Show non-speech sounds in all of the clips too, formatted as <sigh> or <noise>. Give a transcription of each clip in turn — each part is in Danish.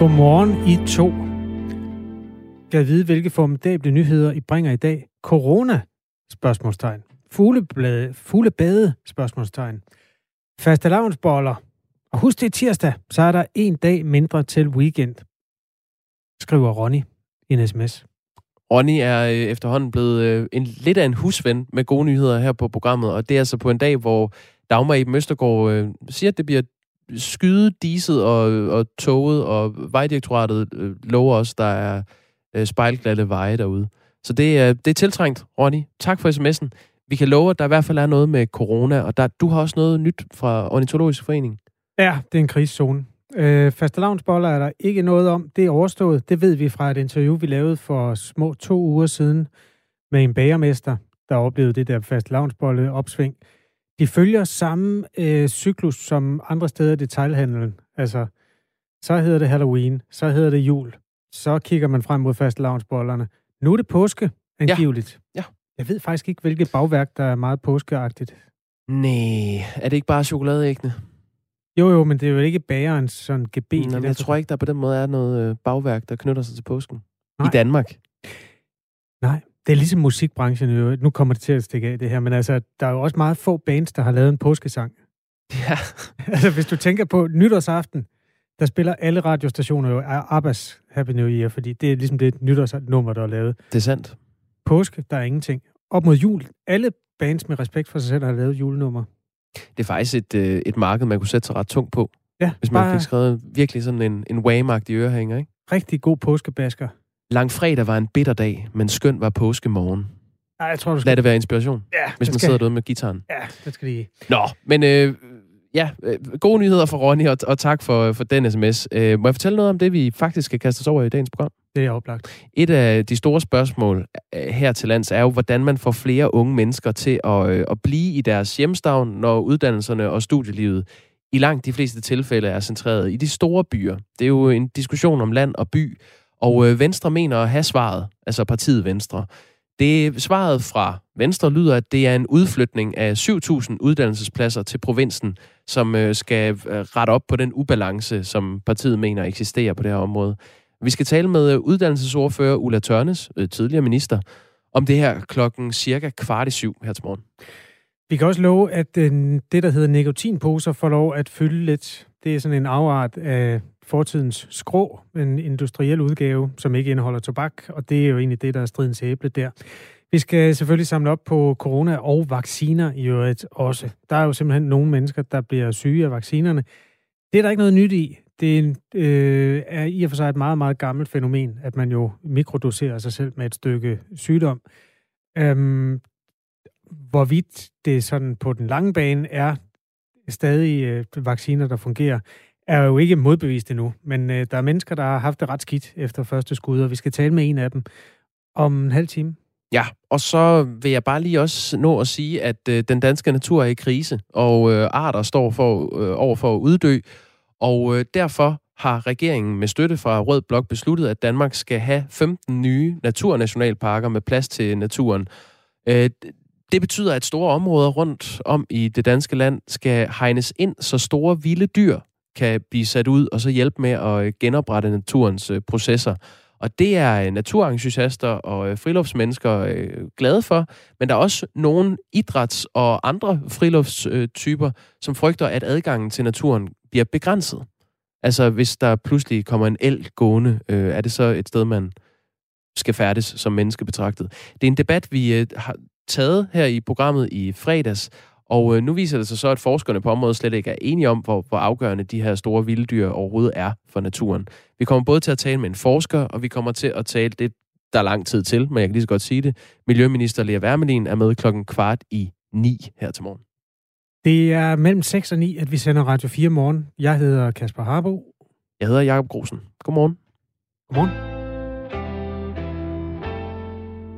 Godmorgen I to. Kan vide, hvilke formidable nyheder I bringer i dag? Corona? Spørgsmålstegn. Fugleblade, fuglebade? Spørgsmålstegn. Faste lavnsboller. Og husk det er tirsdag, så er der en dag mindre til weekend. Skriver Ronny i en sms. Ronny er øh, efterhånden blevet øh, en, lidt af en husven med gode nyheder her på programmet, og det er altså på en dag, hvor Dagmar i Østergaard øh, siger, at det bliver skyde, diset og, og toget, og Vejdirektoratet øh, lover os, der er øh, spejlglatte veje derude. Så det, er, det er tiltrængt, Ronny. Tak for sms'en. Vi kan love, at der i hvert fald er noget med corona, og der, du har også noget nyt fra Ornitologisk Forening. Ja, det er en krigszone. Øh, fastelavnsboller er der ikke noget om. Det er overstået. Det ved vi fra et interview, vi lavede for små to uger siden med en bagermester, der oplevede det der fastelavnsbolle opsving. De følger samme øh, cyklus som andre steder i detailhandlen. Altså, så hedder det Halloween, så hedder det jul, så kigger man frem mod fastelavnsbollerne. Nu er det påske, angiveligt. Ja. ja. Jeg ved faktisk ikke, hvilket bagværk, der er meget påskeagtigt. Nej, er det ikke bare chokoladeæggene? Jo, jo, men det er jo ikke bagerens sådan gebet. Jeg tror ikke, der på den måde er noget øh, bagværk, der knytter sig til påsken. Nej. I Danmark. Nej, det er ligesom musikbranchen jo. Nu kommer det til at stikke af det her, men altså, der er jo også meget få bands, der har lavet en påskesang. Ja. <laughs> altså, hvis du tænker på nytårsaften, der spiller alle radiostationer jo Abbas Happy New Year, fordi det er ligesom det nytårsnummer, der er lavet. Det er sandt. Påske, der er ingenting. Op mod jul, alle bands med respekt for sig selv har lavet julenummer. Det er faktisk et, øh, et marked, man kunne sætte sig ret tungt på. Ja, hvis man fik skrevet virkelig sådan en, en waymark i ørehænger, ikke? Rigtig god påskebasker. Langfredag var en bitter dag, men skøn var påskemorgen. Ej, jeg tror, du skal... Lad det være inspiration, ja, hvis man skal... sidder derude med gitaren. Ja, det skal lige. Nå, men øh, ja, øh, gode nyheder for Ronny, og, og tak for, for den sms. Øh, må jeg fortælle noget om det, vi faktisk skal kaste os over i dagens program? Det er oplagt. Et af de store spørgsmål øh, her til lands er jo, hvordan man får flere unge mennesker til at, øh, at blive i deres hjemstavn, når uddannelserne og studielivet i langt de fleste tilfælde er centreret i de store byer. Det er jo en diskussion om land og by, og øh, Venstre mener at have svaret, altså partiet Venstre. Det svaret fra Venstre lyder, at det er en udflytning af 7.000 uddannelsespladser til provinsen, som øh, skal øh, rette op på den ubalance, som partiet mener eksisterer på det her område. Vi skal tale med øh, uddannelsesordfører Ulla Tørnes, øh, tidligere minister, om det her klokken cirka kvart i syv her til morgen. Vi kan også love, at øh, det, der hedder nikotinposer, får lov at fylde lidt. Det er sådan en afart af fortidens skrå, en industriel udgave, som ikke indeholder tobak, og det er jo egentlig det, der er stridens æble der. Vi skal selvfølgelig samle op på corona og vacciner i øvrigt også. Der er jo simpelthen nogle mennesker, der bliver syge af vaccinerne. Det er der ikke noget nyt i. Det øh, er i og for sig et meget, meget gammelt fænomen, at man jo mikrodoserer sig selv med et stykke sygdom. Øhm, hvorvidt det sådan på den lange bane er stadig øh, vacciner, der fungerer, er jo ikke modbevist endnu. Men øh, der er mennesker, der har haft det ret skidt efter første skud, og vi skal tale med en af dem om en halv time. Ja, og så vil jeg bare lige også nå at sige, at øh, den danske natur er i krise, og øh, arter står for, øh, over for at uddø, og øh, derfor har regeringen med støtte fra Rød Blok besluttet, at Danmark skal have 15 nye naturnationalparker med plads til naturen. Øh, det betyder, at store områder rundt om i det danske land skal hegnes ind, så store vilde dyr kan blive sat ud og så hjælpe med at øh, genoprette naturens øh, processer. Og det er øh, naturentusiaster og øh, friluftsmennesker glade for, men der er også nogle idræts- og andre friluftstyper, som frygter, at adgangen til naturen bliver begrænset. Altså, hvis der pludselig kommer en el gående, er det så et sted, man skal færdes som menneske betragtet. Det er en debat, vi har taget her i programmet i fredags, og øh, nu viser det sig så, at forskerne på området slet ikke er enige om, hvor, hvor afgørende de her store vilddyr overhovedet er for naturen. Vi kommer både til at tale med en forsker, og vi kommer til at tale det, der er lang tid til, men jeg kan lige så godt sige det. Miljøminister Lea Wermelin er med klokken kvart i ni her til morgen. Det er mellem 6 og 9, at vi sender Radio 4 morgen. Jeg hedder Kasper Harbo. Jeg hedder Jakob Grosen. Godmorgen. Godmorgen.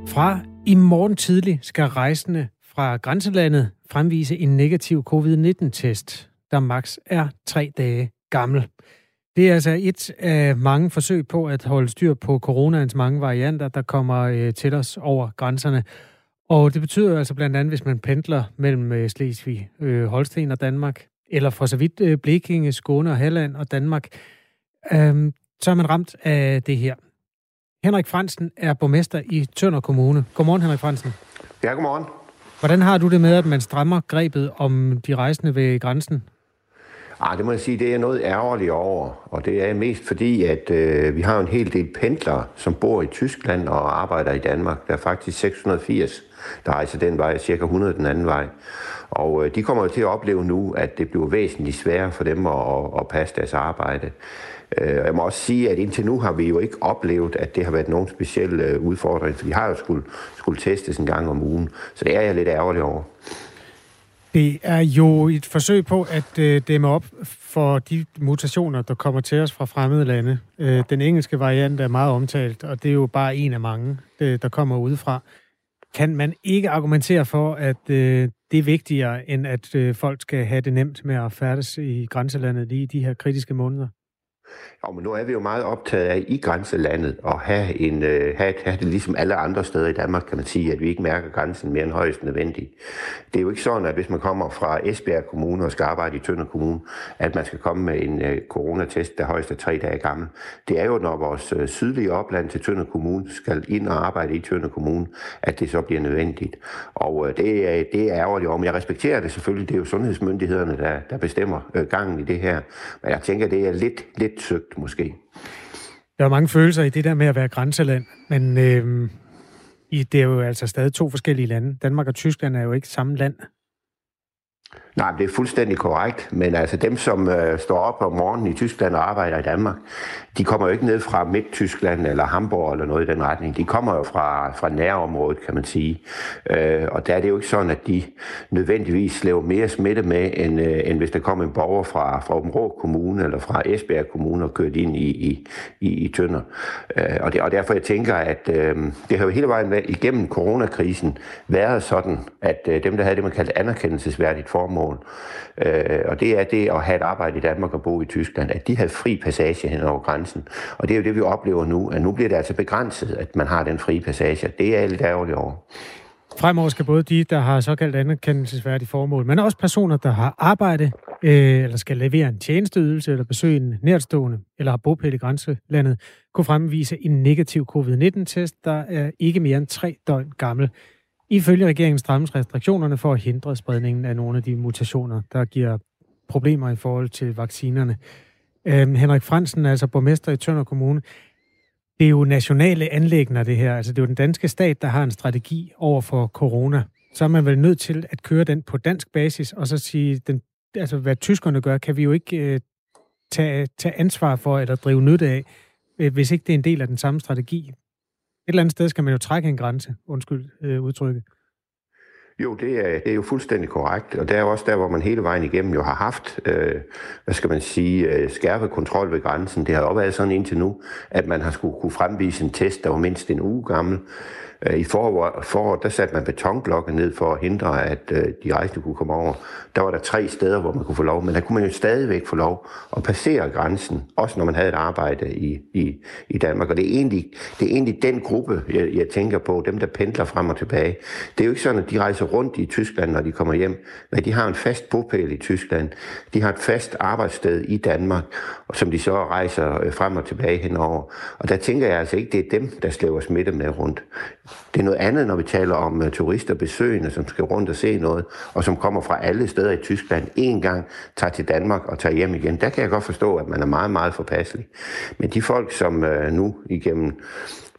Fra i morgen tidlig skal rejsende fra grænselandet fremvise en negativ covid-19-test, der maks er tre dage gammel. Det er altså et af mange forsøg på at holde styr på coronaens mange varianter, der kommer øh, til os over grænserne. Og det betyder altså blandt andet, hvis man pendler mellem øh, Slesvig, øh, Holsten og Danmark, eller for så vidt Blekinge, Skåne og Halland og Danmark, øhm, så er man ramt af det her. Henrik Fransen er borgmester i Tønder Kommune. Godmorgen, Henrik Fransen. Ja, godmorgen. Hvordan har du det med, at man strammer grebet om de rejsende ved grænsen? Ah, det må jeg sige, det er noget ærgerligt over, og det er mest fordi, at øh, vi har en hel del pendlere, som bor i Tyskland og arbejder i Danmark. Der er faktisk 680, der rejser den vej, cirka 100 den anden vej. Og øh, de kommer jo til at opleve nu, at det bliver væsentligt sværere for dem at, at, at passe deres arbejde. Øh, jeg må også sige, at indtil nu har vi jo ikke oplevet, at det har været nogen speciel øh, udfordring, for vi har jo skulle, skulle testes en gang om ugen. Så det er jeg lidt ærgerlig over. Det er jo et forsøg på at øh, dæmme op for de mutationer, der kommer til os fra fremmede lande. Øh, den engelske variant er meget omtalt, og det er jo bare en af mange, øh, der kommer udefra. Kan man ikke argumentere for, at øh, det er vigtigere, end at øh, folk skal have det nemt med at færdes i grænselandet lige i de her kritiske måneder? Jo, men nu er vi jo meget optaget af i grænselandet at have, en, øh, have, have det ligesom alle andre steder i Danmark, kan man sige, at vi ikke mærker grænsen mere end højst nødvendigt. Det er jo ikke sådan, at hvis man kommer fra Esbjerg Kommune og skal arbejde i Tønder Kommune, at man skal komme med en øh, coronatest, der højst er tre dage gammel. Det er jo, når vores øh, sydlige opland til Tønder Kommune skal ind og arbejde i Tønder Kommune, at det så bliver nødvendigt. Og øh, det, øh, det er ærgerligt om. Jeg respekterer det selvfølgelig. Det er jo sundhedsmyndighederne, der, der bestemmer øh, gangen i det her. Men jeg tænker, det er lidt, lidt søgt måske. Der er mange følelser i det der med at være grænseland, men øh, det er jo altså stadig to forskellige lande. Danmark og Tyskland er jo ikke samme land. Nej, det er fuldstændig korrekt, men altså dem, som øh, står op om morgenen i Tyskland og arbejder i Danmark, de kommer jo ikke ned fra Midt-Tyskland eller Hamburg eller noget i den retning. De kommer jo fra, fra nærområdet, kan man sige. Øh, og der er det jo ikke sådan, at de nødvendigvis laver mere smitte med, end, øh, end hvis der kommer en borger fra, fra Åben Kommune eller fra Esbjerg Kommune og kører ind i, i, i, i Tønder. Øh, og, det, og derfor jeg tænker, at øh, det har jo hele vejen igennem coronakrisen været sådan, at øh, dem, der havde det, man kaldte anerkendelsesværdigt formål, øh, og det er det at have et arbejde i Danmark og bo i Tyskland, at de havde fri passage hen over grænsen. Og det er jo det, vi oplever nu, at nu bliver det altså begrænset, at man har den frie passage. Det er alt lidt ærgerligt over. Fremover skal både de, der har såkaldt anerkendelsesværdige formål, men også personer, der har arbejde, øh, eller skal levere en tjenesteydelse, eller besøge en nærtstående, eller har bopæl i grænselandet, kunne fremvise en negativ covid-19-test, der er ikke mere end tre døgn gammel. Ifølge regeringen strammes restriktionerne for at hindre spredningen af nogle af de mutationer, der giver problemer i forhold til vaccinerne. Øhm, Henrik Fransen, altså borgmester i Tønder Kommune. Det er jo nationale anlægner, det her. Altså, det er jo den danske stat, der har en strategi over for corona. Så er man vel nødt til at køre den på dansk basis, og så sige, den, altså, hvad tyskerne gør, kan vi jo ikke øh, tage, tage ansvar for eller drive nytte af, øh, hvis ikke det er en del af den samme strategi. Et eller andet sted skal man jo trække en grænse, undskyld øh, udtrykket. Jo, det er, det er jo fuldstændig korrekt, og det er jo også der, hvor man hele vejen igennem jo har haft, øh, hvad skal man sige, øh, skærpet kontrol ved grænsen. Det har jo været sådan indtil nu, at man har skulle kunne fremvise en test, der var mindst en uge gammel, Øh, I foråret, foråret der satte man betonblokke ned for at hindre, at øh, de rejsende kunne komme over. Der var der tre steder, hvor man kunne få lov, men der kunne man jo stadigvæk få lov at passere grænsen, også når man havde et arbejde i, i, i Danmark. Og det er, egentlig, det er egentlig den gruppe, jeg, jeg tænker på, dem der pendler frem og tilbage. Det er jo ikke sådan, at de rejser rundt i Tyskland, når de kommer hjem, men de har en fast bopæl i Tyskland. De har et fast arbejdssted i Danmark, og som de så rejser øh, frem og tilbage henover. Og der tænker jeg altså ikke, det er dem, der slæver smitte med rundt. Det er noget andet, når vi taler om uh, turister, besøgende, som skal rundt og se noget, og som kommer fra alle steder i Tyskland, en gang tager til Danmark og tager hjem igen. Der kan jeg godt forstå, at man er meget, meget forpasselig. Men de folk, som uh, nu igennem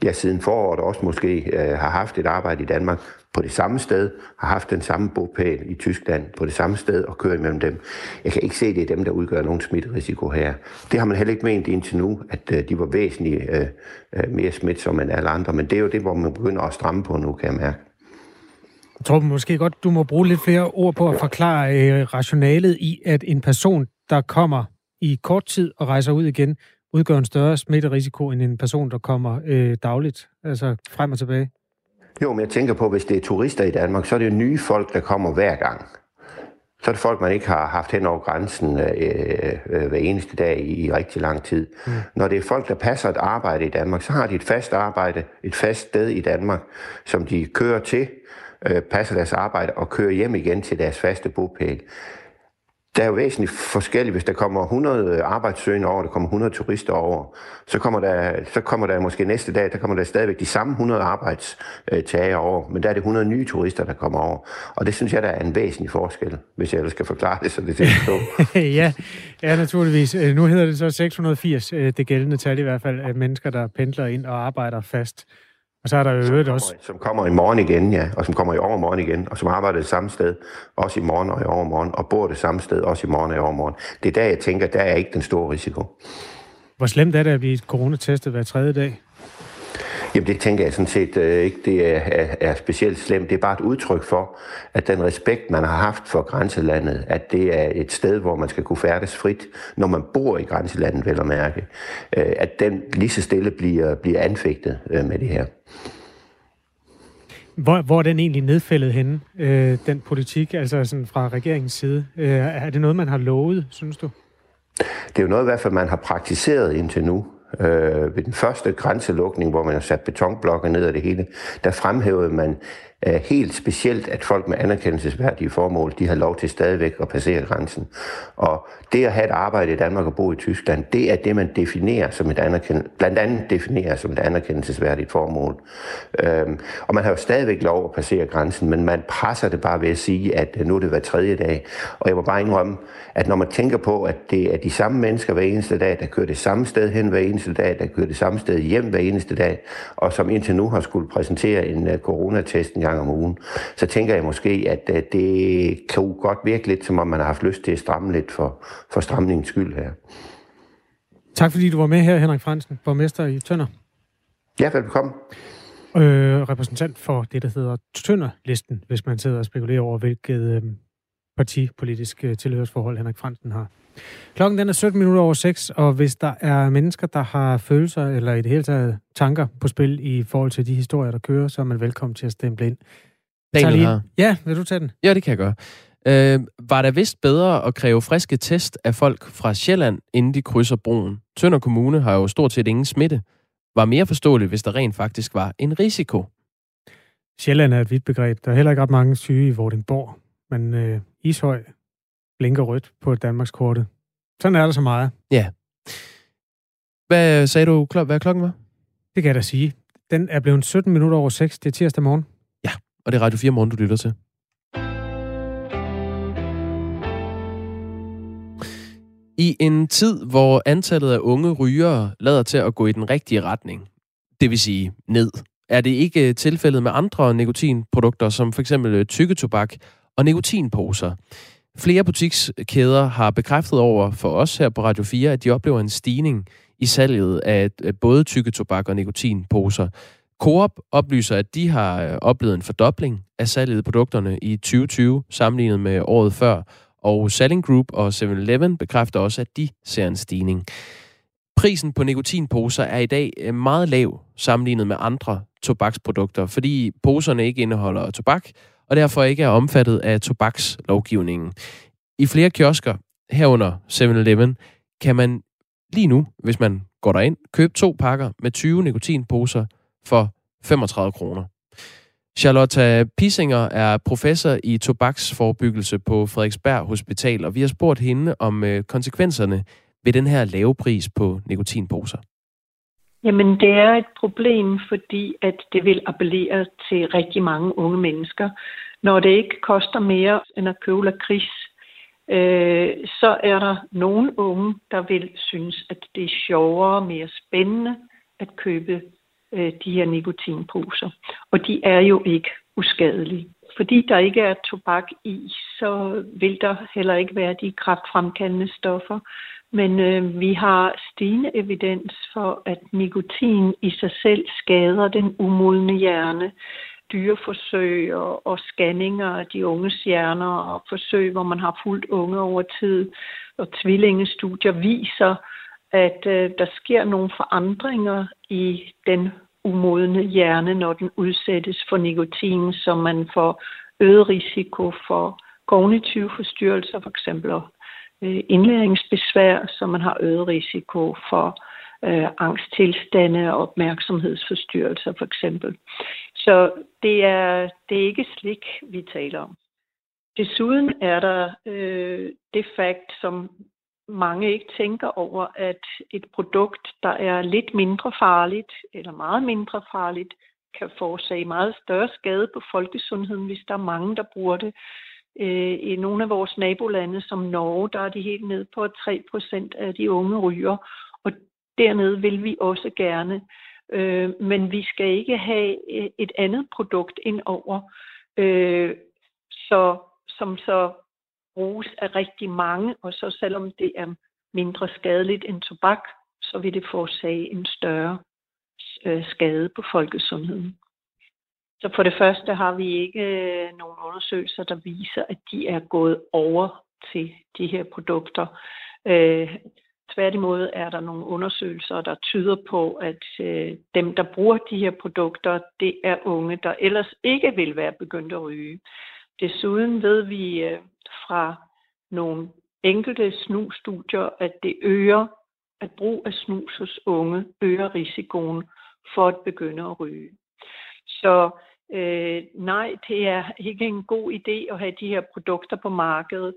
ja, siden foråret også måske uh, har haft et arbejde i Danmark, på det samme sted, har haft den samme bopæl i Tyskland, på det samme sted og kører imellem dem. Jeg kan ikke se, at det er dem, der udgør nogen smitterisiko her. Det har man heller ikke ment indtil nu, at øh, de var væsentligt øh, øh, mere smitsomme end alle andre, men det er jo det, hvor man begynder at stramme på nu, kan jeg mærke. Jeg tror måske godt, du må bruge lidt flere ord på at forklare øh, rationalet i, at en person, der kommer i kort tid og rejser ud igen, udgør en større smitterisiko end en person, der kommer øh, dagligt, altså frem og tilbage. Jo, men jeg tænker på, hvis det er turister i Danmark, så er det jo nye folk, der kommer hver gang. Så er det folk, man ikke har haft hen over grænsen øh, øh, hver eneste dag i, i rigtig lang tid. Mm. Når det er folk, der passer et arbejde i Danmark, så har de et fast arbejde, et fast sted i Danmark, som de kører til, øh, passer deres arbejde og kører hjem igen til deres faste bopæl der er jo væsentligt forskelligt. Hvis der kommer 100 arbejdssøgende over, der kommer 100 turister over, så kommer der, så kommer der måske næste dag, der kommer der stadigvæk de samme 100 arbejdstager over, men der er det 100 nye turister, der kommer over. Og det synes jeg, der er en væsentlig forskel, hvis jeg ellers skal forklare det, så det er <laughs> ja, ja, naturligvis. Øh, nu hedder det så 680, øh, det gældende tal i hvert fald, af mennesker, der pendler ind og arbejder fast. Og så er der jo øvrigt også... Som kommer i morgen igen, ja, og som kommer i overmorgen igen, og som arbejder det samme sted, også i morgen og i overmorgen, og bor det samme sted, også i morgen og i overmorgen. Det er der, jeg tænker, der er ikke den store risiko. Hvor slemt er det at blive coronatestet hver tredje dag? Jamen det tænker jeg sådan set øh, ikke, det er, er, er specielt slemt. Det er bare et udtryk for, at den respekt, man har haft for grænselandet, at det er et sted, hvor man skal kunne færdes frit, når man bor i grænselandet, vel at mærke, øh, at den lige så stille bliver, bliver anfægtet øh, med det her. Hvor, hvor er den egentlig nedfældet henne, øh, den politik, altså sådan fra regeringens side? Øh, er det noget, man har lovet, synes du? Det er jo noget, i hvert fald, man har praktiseret indtil nu. Øh, ved den første grænselukning, hvor man har sat betonblokke ned af det hele, der fremhævede man helt specielt, at folk med anerkendelsesværdige formål, de har lov til stadigvæk at passere grænsen. Og det at have et arbejde i Danmark og bo i Tyskland, det er det, man definerer som et anerkend- blandt andet definerer som et anerkendelsesværdigt formål. Øhm, og man har jo stadigvæk lov at passere grænsen, men man presser det bare ved at sige, at øh, nu er det hver tredje dag. Og jeg må bare indrømme, at når man tænker på, at det er de samme mennesker hver eneste dag, der kører det samme sted hen hver eneste dag, der kører det samme sted hjem hver eneste dag, og som indtil nu har skulle præsentere en øh, coronatest en gang om ugen, så tænker jeg måske, at uh, det kan godt virke lidt, som om man har haft lyst til at stramme lidt for, for stramningens skyld her. Tak fordi du var med her, Henrik Fransen, borgmester i Tønder. Ja, velkommen. Øh, repræsentant for det, der hedder Tønderlisten, hvis man sidder og spekulerer over, hvilket øh, partipolitisk øh, tilhørsforhold Henrik Fransen har. Klokken den er 17 minutter over 6, og hvis der er mennesker, der har følelser eller i det hele taget tanker på spil i forhold til de historier, der kører, så er man velkommen til at stemple ind. Daniel lige... Ja, vil du tage den? Ja, det kan jeg gøre. Øh, var der vist bedre at kræve friske test af folk fra Sjælland, inden de krydser broen? Tønder Kommune har jo stort set ingen smitte. Var mere forståeligt, hvis der rent faktisk var en risiko. Sjælland er et vidt begreb. Der er heller ikke ret mange syge i Vordingborg. Men øh, Ishøj blinker rødt på Danmarks kortet. Sådan er der så meget. Ja. Hvad sagde du, hvad klokken var? Det kan jeg da sige. Den er blevet 17 minutter over 6. Det er tirsdag morgen. Ja, og det er Radio 4 morgen, du lytter til. I en tid, hvor antallet af unge rygere lader til at gå i den rigtige retning, det vil sige ned, er det ikke tilfældet med andre nikotinprodukter, som f.eks. tykketobak og nikotinposer. Flere butikskæder har bekræftet over for os her på Radio 4, at de oplever en stigning i salget af både tykketobak og nikotinposer. Coop oplyser, at de har øh, oplevet en fordobling af salget af produkterne i 2020 sammenlignet med året før, og Selling Group og 7-Eleven bekræfter også, at de ser en stigning. Prisen på nikotinposer er i dag øh, meget lav sammenlignet med andre tobaksprodukter, fordi poserne ikke indeholder tobak, og derfor ikke er omfattet af tobakslovgivningen. I flere kiosker, herunder 7-Eleven, kan man lige nu, hvis man går derind, købe to pakker med 20 nikotinposer for 35 kroner. Charlotte Pissinger er professor i tobaksforbyggelse på Frederiksberg Hospital, og vi har spurgt hende om øh, konsekvenserne ved den her lave pris på nikotinposer. Jamen, det er et problem, fordi at det vil appellere til rigtig mange unge mennesker. Når det ikke koster mere end at købe lakrids, øh, så er der nogle unge, der vil synes, at det er sjovere og mere spændende at købe øh, de her nikotinposer. Og de er jo ikke uskadelige. Fordi der ikke er tobak i, så vil der heller ikke være de kraftfremkaldende stoffer, men øh, vi har stigende evidens for, at nikotin i sig selv skader den umodne hjerne. Dyreforsøg og, og scanninger af de unges hjerner og forsøg, hvor man har fulgt unge over tid og tvillingestudier viser, at øh, der sker nogle forandringer i den umodne hjerne, når den udsættes for nikotin, så man får øget risiko for kognitive forstyrrelser, for eksempel Øh, indlæringsbesvær, så man har øget risiko for øh, angsttilstande og opmærksomhedsforstyrrelser for eksempel. Så det er, det er ikke slik, vi taler om. Desuden er der øh, det fakt, som mange ikke tænker over, at et produkt, der er lidt mindre farligt eller meget mindre farligt, kan forårsage meget større skade på folkesundheden, hvis der er mange, der bruger det. Øh, I nogle af vores nabolande, som Norge, der er de helt ned på 3 procent af de unge ryger, og dernede vil vi også gerne. Øh, men vi skal ikke have øh, et andet produkt ind over, øh, så, som så bruges af rigtig mange, og så selvom det er mindre skadeligt end tobak, så vil det forårsage en større øh, skade på folkesundheden. Så for det første har vi ikke øh, nogen undersøgelser, der viser, at de er gået over til de her produkter. Øh, tværtimod er der nogle undersøgelser, der tyder på, at øh, dem, der bruger de her produkter, det er unge, der ellers ikke vil være begyndt at ryge. Desuden ved vi øh, fra nogle enkelte snusstudier, at det øger, at brug af snus hos unge øger risikoen for at begynde at ryge. Så øh, nej, det er ikke en god idé at have de her produkter på markedet.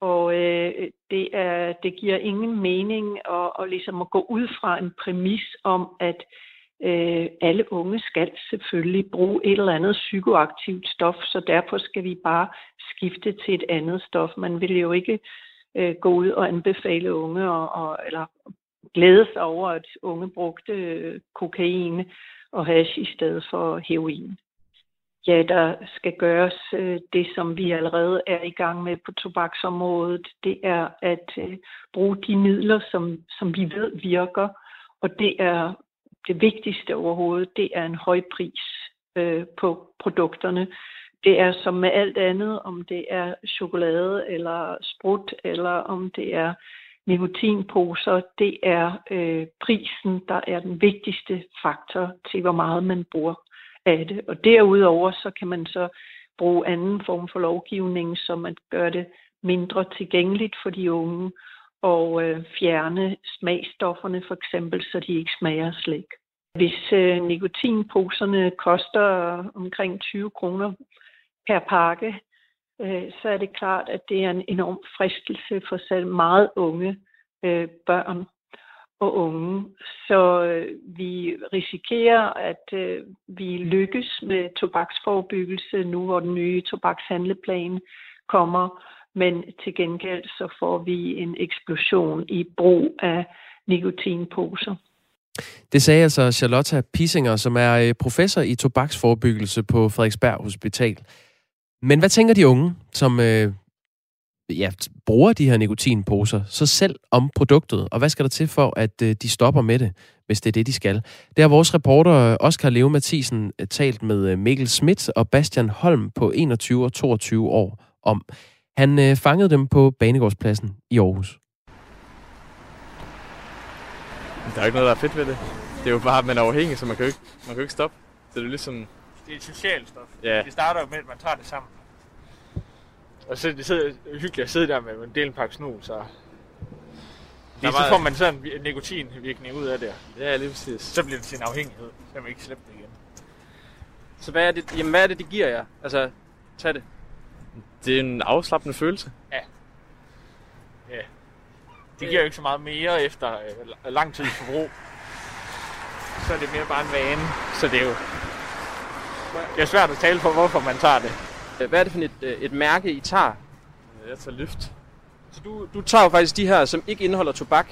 Og øh, det, er, det giver ingen mening at, at, ligesom at gå ud fra en præmis om, at øh, alle unge skal selvfølgelig bruge et eller andet psykoaktivt stof, så derfor skal vi bare skifte til et andet stof. Man vil jo ikke øh, gå ud og anbefale unge, og, og, eller glæde sig over, at unge brugte øh, kokain og hash i stedet for heroin. Ja, der skal gøres øh, det, som vi allerede er i gang med på tobaksområdet. Det er at øh, bruge de midler, som, som vi ved virker, og det er det vigtigste overhovedet, det er en høj pris øh, på produkterne. Det er som med alt andet, om det er chokolade eller sprut, eller om det er nikotinposer, det er øh, prisen, der er den vigtigste faktor til, hvor meget man bruger af det. Og derudover så kan man så bruge anden form for lovgivning, så man gør det mindre tilgængeligt for de unge, og øh, fjerne smagstofferne for eksempel, så de ikke smager slik. Hvis øh, nikotinposerne koster omkring 20 kroner per pakke, øh, så er det klart, at det er en enorm fristelse for selv meget unge øh, børn og unge. Så øh, vi risikerer, at øh, vi lykkes med tobaksforebyggelse nu, hvor den nye tobakshandleplan kommer, men til gengæld så får vi en eksplosion i brug af nikotinposer. Det sagde altså Charlotta Pissinger, som er øh, professor i tobaksforebyggelse på Frederiksberg Hospital. Men hvad tænker de unge, som øh, ja, bruger de her nikotinposer, så selv om produktet, og hvad skal der til for, at øh, de stopper med det, hvis det er det, de skal? Det har vores reporter Oscar Leo Mathisen øh, talt med øh, Mikkel Schmidt og Bastian Holm på 21 og 22 år om. Han øh, fangede dem på Banegårdspladsen i Aarhus. Der er ikke noget, der er fedt ved det. Det er jo bare, at man er afhængig, så man kan jo ikke, man kan jo ikke stoppe. Så det er ligesom... Det er et socialt stof. Ja. Det starter jo med, at man tager det sammen. Og så det sidder hyggeligt at sidde der med en del en pakke snus, så... Lige så får man sådan en nikotinvirkning ud af det. Ja, lige præcis. Så bliver det til en afhængighed. Så man ikke slippe det igen. Så hvad er det, jamen, hvad er det, det giver jer? Altså, tag det. Det er en afslappende følelse. Ja. Ja. Det giver jo ikke så meget mere efter øh, lang tids forbrug. Så er det mere bare en vane. Så det er jo... Det er svært at tale på, hvorfor man tager det. Hvad er det for et, øh, et mærke, I tager? Jeg tager lyft. Så du, du tager jo faktisk de her, som ikke indeholder tobak.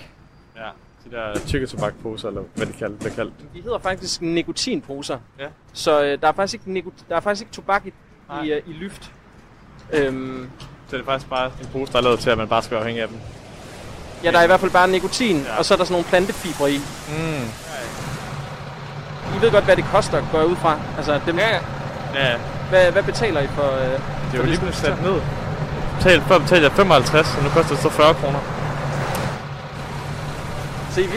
Ja, de der tykke tobakposer, eller hvad de kalder, det kaldt. De hedder faktisk nikotinposer. Ja. Så øh, der, er faktisk ikke der er faktisk ikke tobak i, Nej. i, øh, i lyft. Øhm, Så det er faktisk bare en pose, der er lavet til, at man bare skal være afhængig af dem. ja, der er i hvert fald bare nikotin, ja. og så er der sådan nogle plantefibre i. Mm. I ved godt, hvad det koster, går jeg ud fra. Altså, dem, Ja, ja. Ja, hvad, hvad betaler I for? Øh, det er jo lige blevet sat ned. Betal, før betalte jeg 55, og nu koster det så 40 kroner. så I, I,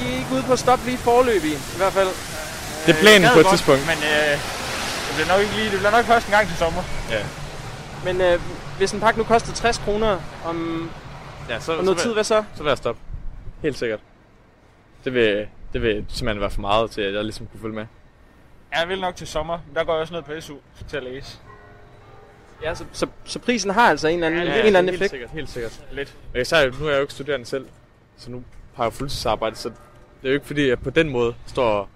I er ikke ude på at stoppe lige forløb i, i hvert fald. Det er planen Jeg på et godt, tidspunkt. Men øh, det bliver nok ikke lige... Det bliver nok først en gang til sommer. Ja. Men øh, hvis en pakke nu koster 60 kroner om, Ja, så, om noget så, tid, hvad så? så vil jeg stoppe. Helt sikkert. Det vil, det vil simpelthen være for meget til, at jeg ligesom kunne følge med. Ja, jeg vil nok til sommer. Der går jeg også ned på SU til at læse. Ja, så, så, så prisen har altså en eller anden, Ja, en eller anden helt effekt. sikkert, helt sikkert. Lidt. Men jeg sagde, nu er jeg jo ikke studerende selv, så nu har jeg fuldtidsarbejde, så det er jo ikke fordi, at på den måde står,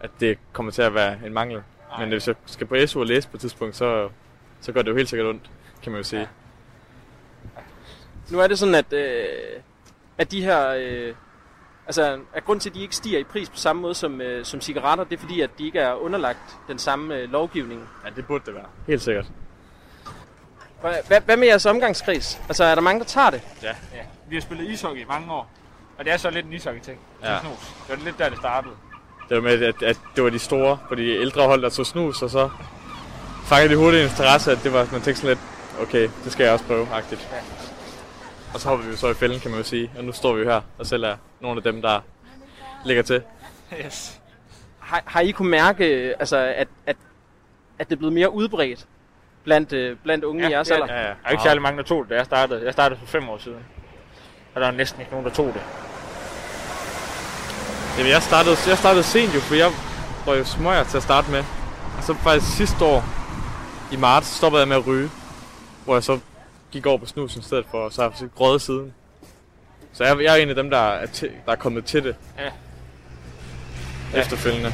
at det kommer til at være en mangel. Men hvis jeg skal på SU og læse på et tidspunkt, så, så går det jo helt sikkert ondt, kan man jo sige. Nu er det sådan, at, øh, at de her... Øh, altså, at grund til, at de ikke stiger i pris på samme måde som, øh, som cigaretter, det er fordi, at de ikke er underlagt den samme øh, lovgivning. Ja, det burde det være. Helt sikkert. Hvad, hvad, med jeres omgangskreds? Altså, er der mange, der tager det? Ja. Vi har spillet ishockey i mange år. Og det er så lidt en ishockey-ting. Ja. Ja. Snus. Det var lidt der, det startede. Det var med, at, at det var de store, på de ældre hold, der tog snus, og så fangede de hurtigt en interesse, at det var, man tænkte sådan lidt, okay, det skal jeg også prøve, agtigt. Ja. Og så hopper vi jo så i fælden, kan man jo sige. Og nu står vi jo her, og selv er nogle af dem, der ligger til. Yes. Har, har I kunne mærke, øh, altså, at, at, at det er blevet mere udbredt blandt, øh, blandt unge i jeres ja, alder? ja, ja. Der er ikke særlig mange, der tog det, da jeg startede. Jeg startede for fem år siden. Og der var næsten ikke nogen, der tog det. Jamen, jeg startede, jeg startede sent jo, for jeg var jo smøger til at starte med. Og så faktisk sidste år, i marts, stoppede jeg med at ryge. Hvor jeg så gik over på snus i stedet for, og så har jeg grødet siden. Så jeg, jeg er en af dem, der er, til, der er kommet til det. Ja. Ja. Efterfølgende.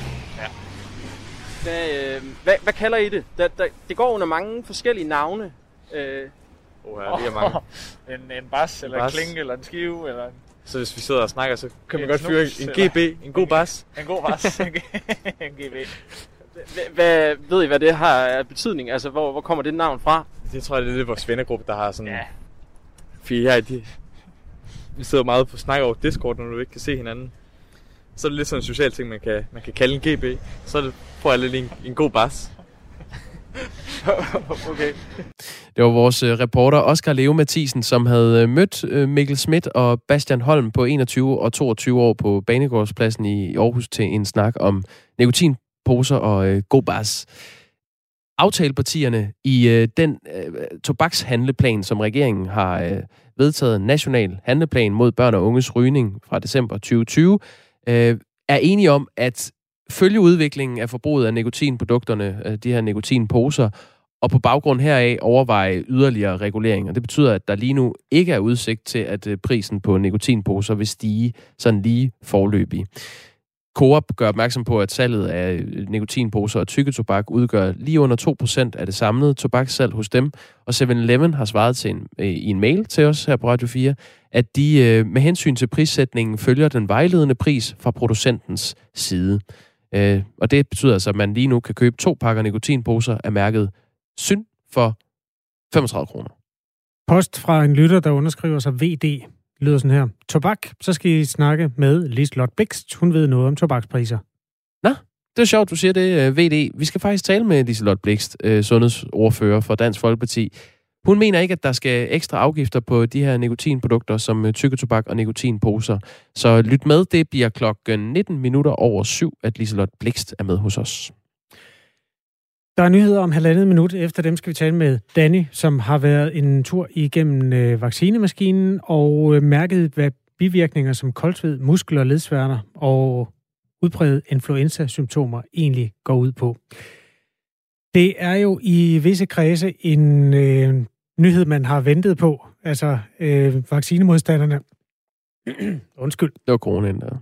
Hvad, øh, hvad, hvad kalder I det? Der, der, det går under mange forskellige navne. Øh, Oh, ja, det er mange. <laughs> en, en bas, eller bas. en klinge, eller en skive, eller en, Så hvis vi sidder og snakker, så kan man En godt fyre snus, en eller- GB, en god bas. en god bas. <laughs> en GB. hvad, hvad, ved I, hvad det har af betydning? Altså, hvor, hvor kommer det navn fra? Det tror jeg, det er lidt vores vennegruppe, der har sådan... Ja. Fordi her, de, vi sidder meget på snak over Discord, når du ikke kan se hinanden. Så er det lidt sådan en social ting, man kan, man kan kalde en GB. Så er det, får jeg lidt en, en god bas. <laughs> okay. Det var vores øh, reporter Oscar Leo Mathisen, som havde øh, mødt øh, Mikkel Schmidt og Bastian Holm på 21 og 22 år på Banegårdspladsen i Aarhus til en snak om nikotinposer og øh, god bas. Aftalepartierne i øh, den øh, tobakshandleplan, som regeringen har øh, vedtaget, national handleplan mod børn og unges rygning fra december 2020, øh, er enige om at følge udviklingen af forbruget af nikotinprodukterne, øh, de her nikotinposer, og på baggrund heraf overveje yderligere reguleringer. Det betyder, at der lige nu ikke er udsigt til, at øh, prisen på nikotinposer vil stige sådan lige forløbig. Coop gør opmærksom på, at salget af nikotinposer og tykketobak udgør lige under 2% af det samlede tobakssalg hos dem, og 7-Eleven har svaret til en, øh, i en mail til os her på Radio 4, at de øh, med hensyn til prissætningen følger den vejledende pris fra producentens side. Øh, og det betyder altså, at man lige nu kan købe to pakker nikotinposer af mærket Syn for 35 kroner. Post fra en lytter, der underskriver sig VD, lyder sådan her. Tobak, så skal I snakke med Lislot Bækst. Hun ved noget om tobakspriser. Det er sjovt, du siger det, øh, VD. Vi skal faktisk tale med Liselotte Blikst, øh, sundhedsordfører for Dansk Folkeparti. Hun mener ikke, at der skal ekstra afgifter på de her nikotinprodukter som øh, tykketobak og nikotinposer. Så lyt med, det bliver klokken 19 minutter over syv, at Liselotte Blikst er med hos os. Der er nyheder om halvandet minut. Efter dem skal vi tale med Danny, som har været en tur igennem øh, vaccinemaskinen og øh, mærket, hvad bivirkninger som koldsved, muskler og ledsværter og udpræget influenza-symptomer egentlig går ud på. Det er jo i visse kredse en øh, nyhed, man har ventet på. Altså øh, vaccinemodstanderne. <clears throat> Undskyld. Det var coronaen der.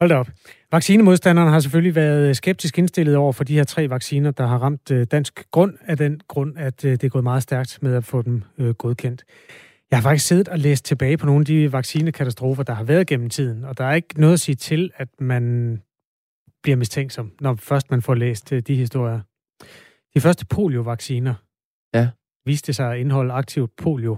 Hold da op. Vaccinemodstanderne har selvfølgelig været skeptisk indstillet over for de her tre vacciner, der har ramt øh, dansk grund af den grund, at øh, det er gået meget stærkt med at få dem øh, godkendt. Jeg har faktisk siddet og læst tilbage på nogle af de vaccinekatastrofer, der har været gennem tiden, og der er ikke noget at sige til, at man bliver mistænksom, når først man får læst øh, de historier. De første poliovacciner Ja. viste sig at indeholde aktivt polio.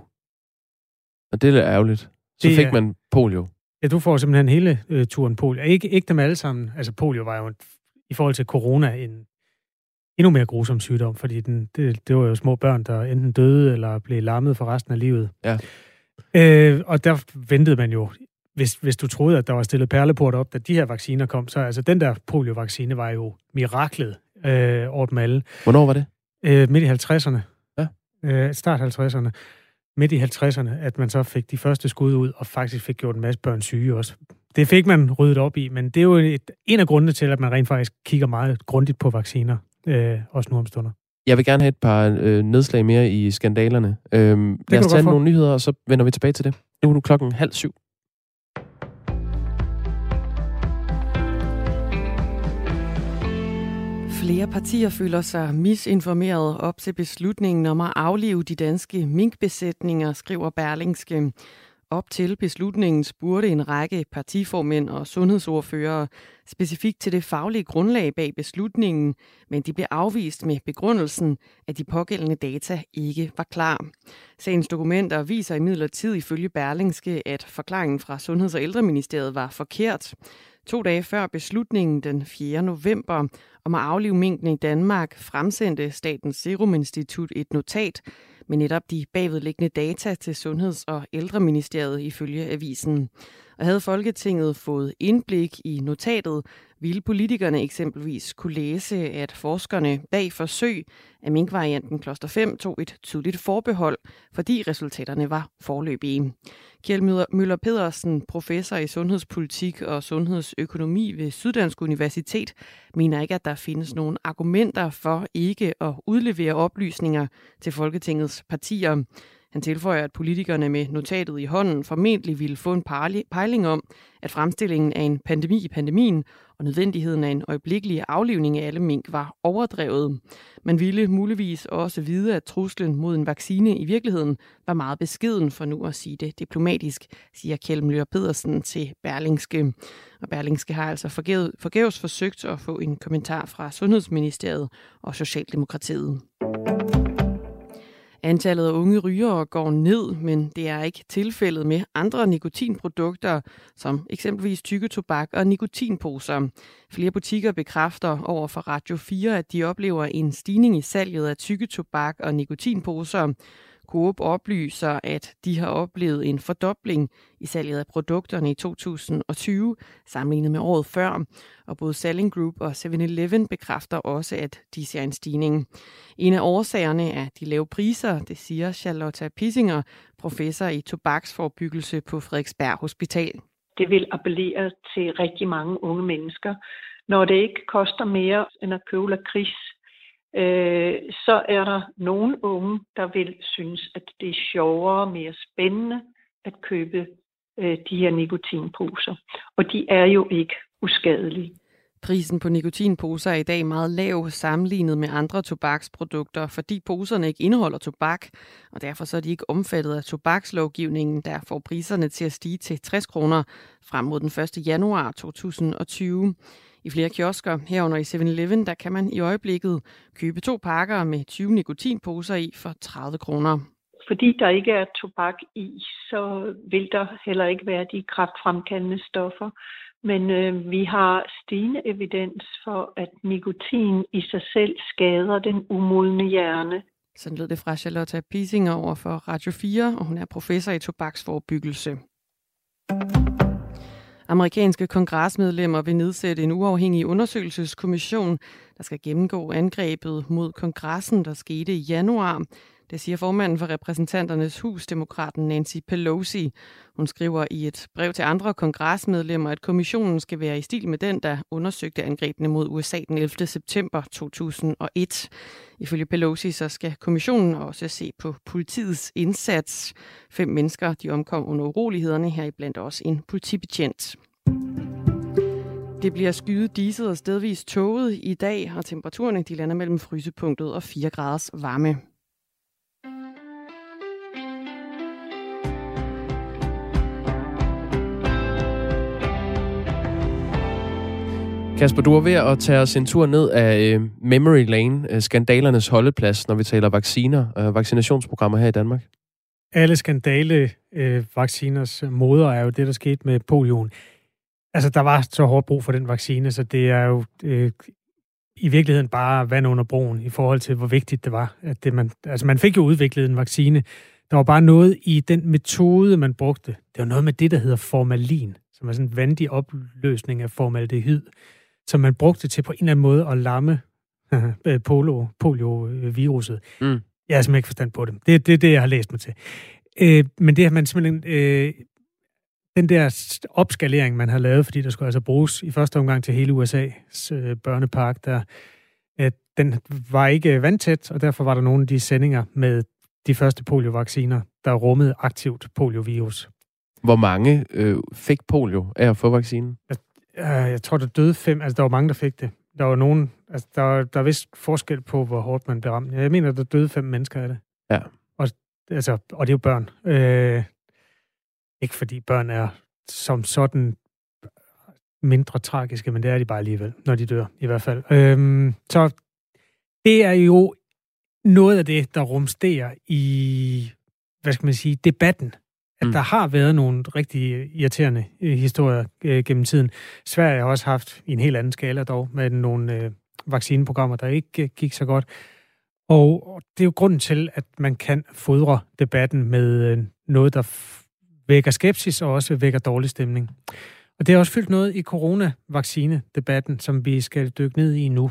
Og det er lidt ærgerligt. Så Det fik man polio. Ja, du får simpelthen hele øh, turen polio. Ikke, ikke dem alle sammen. Altså polio var jo en, i forhold til corona en endnu mere grusom sygdom, fordi den, det, det var jo små børn, der enten døde eller blev lammet for resten af livet. Ja. Øh, og der ventede man jo, hvis, hvis du troede, at der var stillet perleport op, da de her vacciner kom, så altså den der poliovaccine var jo miraklet øh, over dem alle. Hvornår var det? Øh, midt i 50'erne. Ja. Øh, start 50'erne. Midt i 50'erne, at man så fik de første skud ud, og faktisk fik gjort en masse børn syge også. Det fik man ryddet op i, men det er jo et, en af grundene til, at man rent faktisk kigger meget grundigt på vacciner, øh, også nu om stunder. Jeg vil gerne have et par øh, nedslag mere i skandalerne. Øhm, lad os tage nogle nyheder, og så vender vi tilbage til det. Nu er nu klokken halv syv. Flere partier føler sig misinformeret op til beslutningen om at aflive de danske minkbesætninger, skriver Berlingske. Op til beslutningen spurgte en række partiformænd og sundhedsordførere specifikt til det faglige grundlag bag beslutningen, men de blev afvist med begrundelsen, at de pågældende data ikke var klar. Sagens dokumenter viser imidlertid ifølge Berlingske, at forklaringen fra Sundheds- og Ældreministeriet var forkert. To dage før beslutningen den 4. november om at aflive minkene i Danmark, fremsendte Statens Serum Institut et notat, med netop de bagvedliggende data til Sundheds- og Ældreministeriet ifølge avisen. Og havde Folketinget fået indblik i notatet, ville politikerne eksempelvis kunne læse, at forskerne bag forsøg af minkvarianten kloster 5 tog et tydeligt forbehold, fordi resultaterne var forløbige. Kjell Møller Pedersen, professor i sundhedspolitik og sundhedsøkonomi ved Syddansk Universitet, mener ikke, at der der findes nogen argumenter for ikke at udlevere oplysninger til Folketingets partier. Han tilføjer, at politikerne med notatet i hånden formentlig ville få en pejling om, at fremstillingen af en pandemi i pandemien og nødvendigheden af en øjeblikkelig aflivning af alle mink var overdrevet. Man ville muligvis også vide, at truslen mod en vaccine i virkeligheden var meget beskeden, for nu at sige det diplomatisk, siger Kjell Møller Pedersen til Berlingske. Og Berlingske har altså forgæves forsøgt at få en kommentar fra Sundhedsministeriet og Socialdemokratiet. Antallet af unge rygere går ned, men det er ikke tilfældet med andre nikotinprodukter, som eksempelvis tykketobak og nikotinposer. Flere butikker bekræfter over for Radio 4, at de oplever en stigning i salget af tykketobak og nikotinposer. Coop oplyser, at de har oplevet en fordobling i salget af produkterne i 2020 sammenlignet med året før. Og både Selling Group og 7-Eleven bekræfter også, at de ser en stigning. En af årsagerne er de lave priser, det siger Charlotte Pissinger, professor i tobaksforbyggelse på Frederiksberg Hospital. Det vil appellere til rigtig mange unge mennesker, når det ikke koster mere end at købe lakrids øh, så er der nogle unge, der vil synes, at det er sjovere og mere spændende at købe øh, de her nikotinposer. Og de er jo ikke uskadelige. Prisen på nikotinposer er i dag meget lav sammenlignet med andre tobaksprodukter, fordi poserne ikke indeholder tobak, og derfor så er de ikke omfattet af tobakslovgivningen, der får priserne til at stige til 60 kroner frem mod den 1. januar 2020. I flere kiosker, herunder i 7-Eleven, der kan man i øjeblikket købe to pakker med 20 nikotinposer i for 30 kroner. Fordi der ikke er tobak i, så vil der heller ikke være de kraftfremkaldende stoffer. Men øh, vi har stigende evidens for, at nikotin i sig selv skader den umodne hjerne. Sådan lød det fra Charlotte Pisinger over for Radio 4, og hun er professor i tobaksforbyggelse. Amerikanske kongresmedlemmer vil nedsætte en uafhængig undersøgelseskommission, der skal gennemgå angrebet mod kongressen, der skete i januar. Det siger formanden for repræsentanternes hus, demokraten Nancy Pelosi. Hun skriver i et brev til andre kongresmedlemmer, at kommissionen skal være i stil med den, der undersøgte angrebene mod USA den 11. september 2001. Ifølge Pelosi så skal kommissionen også se på politiets indsats. Fem mennesker de omkom under urolighederne, heriblandt også en politibetjent. Det bliver skyet, diset og stedvis tåget i dag, og temperaturerne de lander mellem frysepunktet og 4 graders varme. Kasper, du er ved at tage os en tur ned af øh, Memory Lane, uh, skandalernes holdeplads, når vi taler vacciner og vaccinationsprogrammer her i Danmark. Alle skandale vacciners moder er jo det, der skete med polioen. Altså, der var så hårdt brug for den vaccine, så det er jo øh, i virkeligheden bare vand under broen i forhold til, hvor vigtigt det var. At det man, altså, man fik jo udviklet en vaccine. Der var bare noget i den metode, man brugte. Det var noget med det, der hedder formalin, som er sådan en vandig opløsning af formaldehyd som man brugte til på en eller anden måde at lamme <laughs> øh, polo, polio-viruset. Mm. Jeg har simpelthen ikke forstand på det. Det er det, det, jeg har læst mig til. Øh, men det har man simpelthen... Øh, den der opskalering, man har lavet, fordi der skulle altså bruges i første omgang til hele USA's øh, børnepark, der, at den var ikke vandtæt, og derfor var der nogle af de sendinger med de første poliovacciner, der rummede aktivt poliovirus. Hvor mange øh, fik polio af at få vaccinen? Jeg, tror, der døde fem. Altså, der var mange, der fik det. Der var nogen... Altså, der, der er vist forskel på, hvor hårdt man blev ramt. Jeg mener, der døde fem mennesker af det. Ja. Og, altså, og det er jo børn. Øh, ikke fordi børn er som sådan mindre tragiske, men det er de bare alligevel, når de dør, i hvert fald. Øhm, så det er jo noget af det, der rumsterer i, hvad skal man sige, debatten. At mm. der har været nogle rigtig irriterende øh, historier øh, gennem tiden. Sverige har også haft, i en helt anden skala dog, med nogle øh, vaccineprogrammer, der ikke øh, gik så godt. Og det er jo grunden til, at man kan fodre debatten med øh, noget, der vækker skepsis og også vækker dårlig stemning. Og det har også fyldt noget i coronavaccinedebatten, som vi skal dykke ned i nu.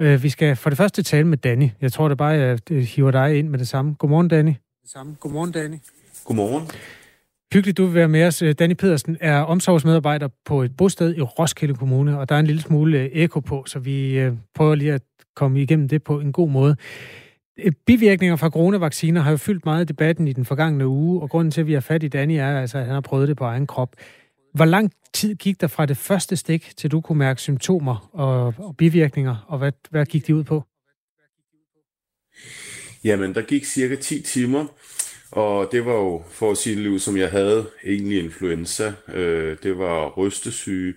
Øh, vi skal for det første tale med Danny. Jeg tror det bare, jeg hiver dig ind med det samme. Godmorgen, Danny. Det samme. Godmorgen, Danny. Godmorgen. Hyggeligt, du vil være med os. Danny Pedersen er omsorgsmedarbejder på et bosted i Roskilde Kommune, og der er en lille smule øh, eko på, så vi øh, prøver lige at komme igennem det på en god måde. Bivirkninger fra coronavacciner har jo fyldt meget i debatten i den forgangne uge, og grunden til, at vi har fat i Danny, er, altså, at han har prøvet det på egen krop. Hvor lang tid gik der fra det første stik, til du kunne mærke symptomer og, og bivirkninger, og hvad, hvad gik de ud på? Jamen, der gik cirka 10 timer, og det var jo, for at sige det som jeg havde egentlig influenza. Øh, det var rystesyge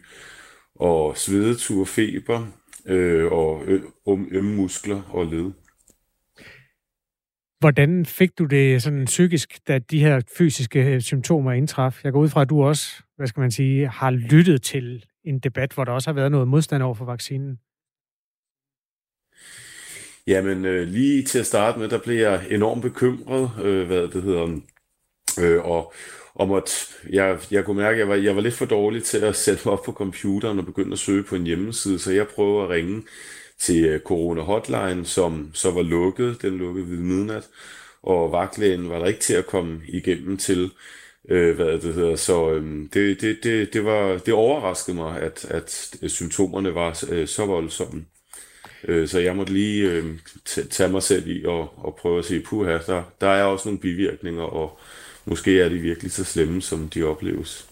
og svedetur, feber øh, og ømme muskler og led. Hvordan fik du det sådan psykisk, da de her fysiske øh, symptomer indtraf? Jeg går ud fra, at du også, hvad skal man sige, har lyttet til en debat, hvor der også har været noget modstand over for vaccinen. Jamen, øh, lige til at starte med, der blev jeg enormt bekymret, øh, hvad det hedder, øh, og om at jeg, jeg kunne mærke, at jeg var, jeg var lidt for dårlig til at <laughs> sætte mig op på computeren og begynde at søge på en hjemmeside, så jeg prøvede at ringe til øh, Corona Hotline, som så var lukket. Den lukkede ved midnat. Og vagtlægen var der ikke til at komme igennem til, øh, hvad det hedder. Så øh, det, det, det, det, var, det overraskede mig, at, at øh, symptomerne var øh, så voldsomme. Øh, så jeg måtte lige øh, tage mig selv i og, og prøve at sige, puha, der, der er også nogle bivirkninger, og måske er de virkelig så slemme, som de opleves.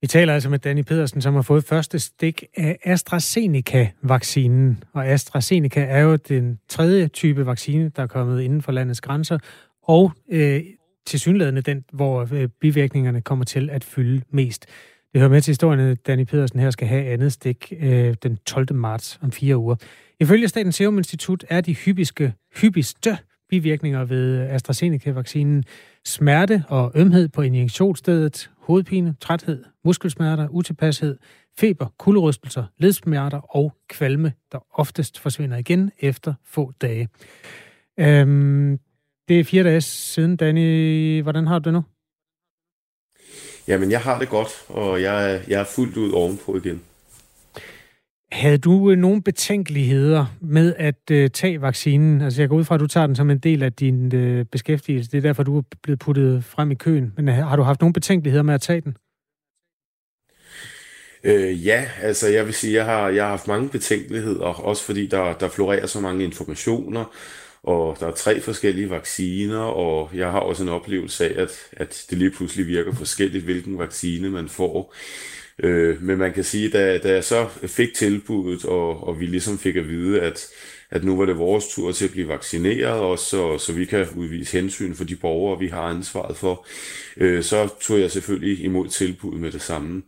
Vi taler altså med Danny Pedersen, som har fået første stik af AstraZeneca-vaccinen. Og AstraZeneca er jo den tredje type vaccine, der er kommet inden for landets grænser, og øh, til synlædende den, hvor øh, bivirkningerne kommer til at fylde mest. Det hører med til historien, at Danny Pedersen her skal have andet stik øh, den 12. marts om fire uger. Ifølge Statens Serum Institut er de hyppiske, hyppigste bivirkninger ved AstraZeneca-vaccinen smerte og ømhed på injektionsstedet, hovedpine, træthed, muskelsmerter, utilpashed, feber, kulderystelser, ledsmerter og kvalme, der oftest forsvinder igen efter få dage. Øhm, det er fire dage siden, Danny. Hvordan har du det nu? Jamen, jeg har det godt, og jeg jeg er fuldt ud ovenpå igen. Havde du øh, nogle betænkeligheder med at øh, tage vaccinen? Altså jeg går ud fra, at du tager den som en del af din øh, beskæftigelse. Det er derfor, du er blevet puttet frem i køen. Men øh, har du haft nogle betænkeligheder med at tage den? Øh, ja, altså jeg vil sige, jeg har, jeg har haft mange betænkeligheder, også fordi der, der florerer så mange informationer, og der er tre forskellige vacciner, og jeg har også en oplevelse af, at, at det lige pludselig virker forskelligt, hvilken vaccine man får. Øh, men man kan sige, da, da jeg så fik tilbuddet, og, og vi ligesom fik at vide, at, at nu var det vores tur til at blive vaccineret, også, så, så vi kan udvise hensyn for de borgere, vi har ansvaret for, øh, så tog jeg selvfølgelig imod tilbuddet med det samme.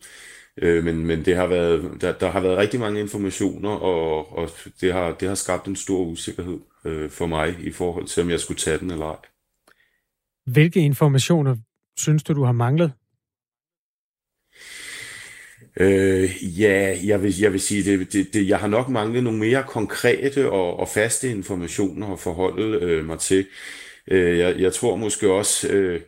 Øh, men men det har været, der, der har været rigtig mange informationer, og, og det, har, det har skabt en stor usikkerhed øh, for mig i forhold til, om jeg skulle tage den eller ej. Hvilke informationer synes du, du har manglet? Øh, ja, jeg vil, jeg vil sige, det, det, det, jeg har nok manglet nogle mere konkrete og, og faste informationer at forholde øh, mig til. Øh, jeg, jeg tror måske også, øh,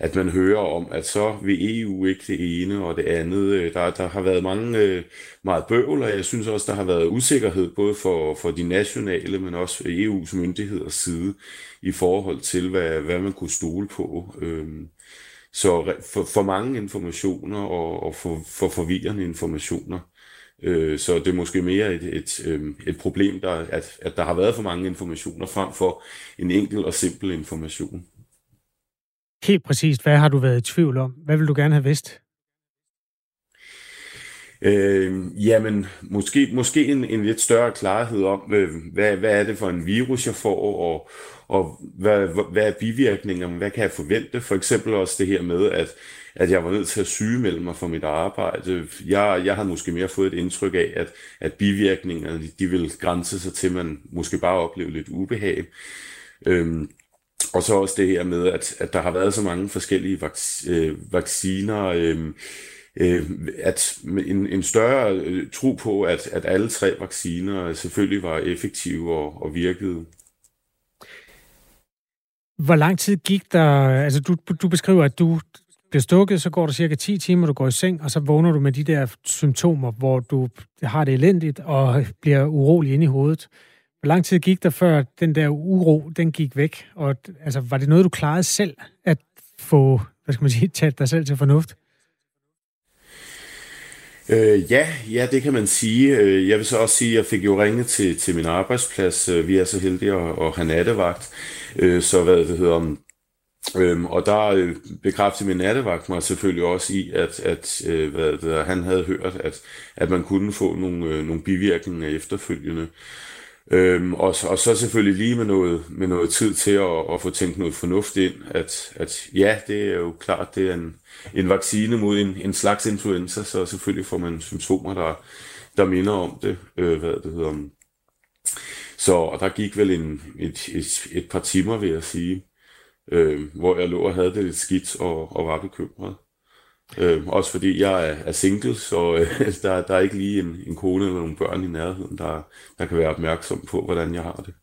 at man hører om, at så vil EU ikke det ene og det andet. Øh, der, der har været mange øh, meget bøvl, og jeg synes også, der har været usikkerhed både for, for de nationale, men også EU's myndigheders side i forhold til, hvad, hvad man kunne stole på. Øhm, så for, for mange informationer og, og for, for forvirrende informationer. Øh, så det er måske mere et, et, øhm, et problem, der, at, at der har været for mange informationer frem for en enkel og simpel information. Helt præcist, hvad har du været i tvivl om? Hvad vil du gerne have vidst? Øh, jamen, måske, måske en, en lidt større klarhed om, øh, hvad, hvad er det for en virus, jeg får, og, og hvad, hvad er bivirkningerne, hvad kan jeg forvente? For eksempel også det her med, at, at jeg var nødt til at sygemelde mig for mit arbejde. Jeg, jeg har måske mere fået et indtryk af, at, at bivirkningerne, de vil grænse sig til, at man måske bare oplever lidt ubehag. Øh, og så også det her med, at, at der har været så mange forskellige vac, øh, vacciner, øh, øh, at en, en større øh, tro på, at, at alle tre vacciner selvfølgelig var effektive og, og virkede. Hvor lang tid gik der, altså du, du beskriver, at du bliver stukket, så går der cirka 10 timer, du går i seng, og så vågner du med de der symptomer, hvor du har det elendigt og bliver urolig inde i hovedet. Hvor lang tid gik der, før den der uro, den gik væk? Og altså, var det noget, du klarede selv, at få, hvad skal man sige, <laughs> tage dig selv til fornuft? Øh, ja, ja, det kan man sige. Øh, jeg vil så også sige, at jeg fik jo ringet til, til min arbejdsplads. Øh, vi er så heldige at, at have nattevagt. Øh, så hvad det hedder, Øhm, og der øh, bekræftede min nattevagt mig selvfølgelig også i, at, at hvad der, han havde hørt, at, at man kunne få nogle, nogle bivirkninger efterfølgende. Øhm, og, og så selvfølgelig lige med noget, med noget tid til at, at få tænkt noget fornuft ind, at, at ja, det er jo klart, det er en, en vaccine mod en, en slags influenza, så selvfølgelig får man symptomer, der, der minder om det, øh, hvad det hedder. Så og der gik vel en, et, et, et par timer, vil jeg sige, øh, hvor jeg lå og havde det lidt skidt og, og var bekymret. Øh, også fordi jeg er, er single, så øh, <laughs> der, der er ikke lige en, en kone eller nogle børn i nærheden, der, der kan være opmærksom på, hvordan jeg har det.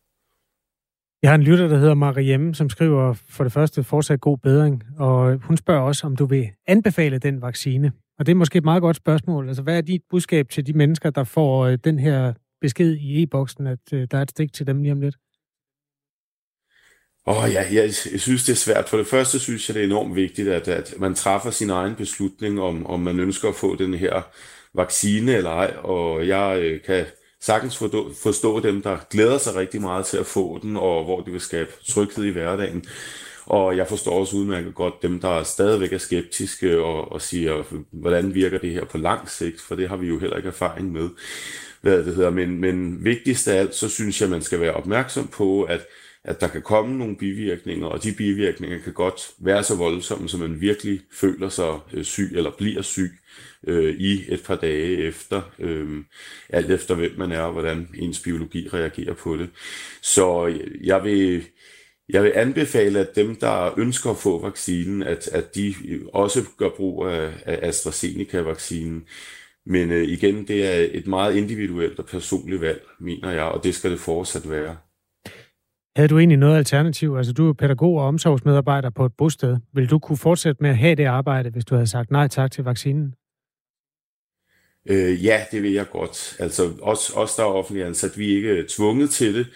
Jeg har en lytter, der hedder Mariem, som skriver for det første fortsat god bedring, og hun spørger også, om du vil anbefale den vaccine. Og det er måske et meget godt spørgsmål. Altså, hvad er dit budskab til de mennesker, der får øh, den her besked i e-boksen, at øh, der er et stik til dem lige om lidt? Åh oh, ja, jeg, jeg synes, det er svært. For det første synes jeg, det er enormt vigtigt, at, at man træffer sin egen beslutning, om, om man ønsker at få den her vaccine eller ej. Og jeg øh, kan sagtens forstå, forstå dem, der glæder sig rigtig meget til at få den, og hvor det vil skabe tryghed i hverdagen. Og jeg forstår også udmærket godt dem, der stadigvæk er skeptiske og, og siger, hvordan virker det her på lang sigt, for det har vi jo heller ikke erfaring med, hvad det hedder. Men, men vigtigst af alt, så synes jeg, man skal være opmærksom på, at at der kan komme nogle bivirkninger, og de bivirkninger kan godt være så voldsomme, som man virkelig føler sig øh, syg eller bliver syg øh, i et par dage efter, øh, alt efter hvem man er og hvordan ens biologi reagerer på det. Så jeg vil, jeg vil anbefale, at dem, der ønsker at få vaccinen, at, at de også gør brug af, af AstraZeneca-vaccinen. Men øh, igen, det er et meget individuelt og personligt valg, mener jeg, og det skal det fortsat være. Havde du egentlig noget alternativ? Altså, du er pædagog og omsorgsmedarbejder på et bosted. Vil du kunne fortsætte med at have det arbejde, hvis du havde sagt nej tak til vaccinen? Øh, ja, det vil jeg godt. Altså, os, os der er offentlig ansat, vi er ikke øh, tvunget til det.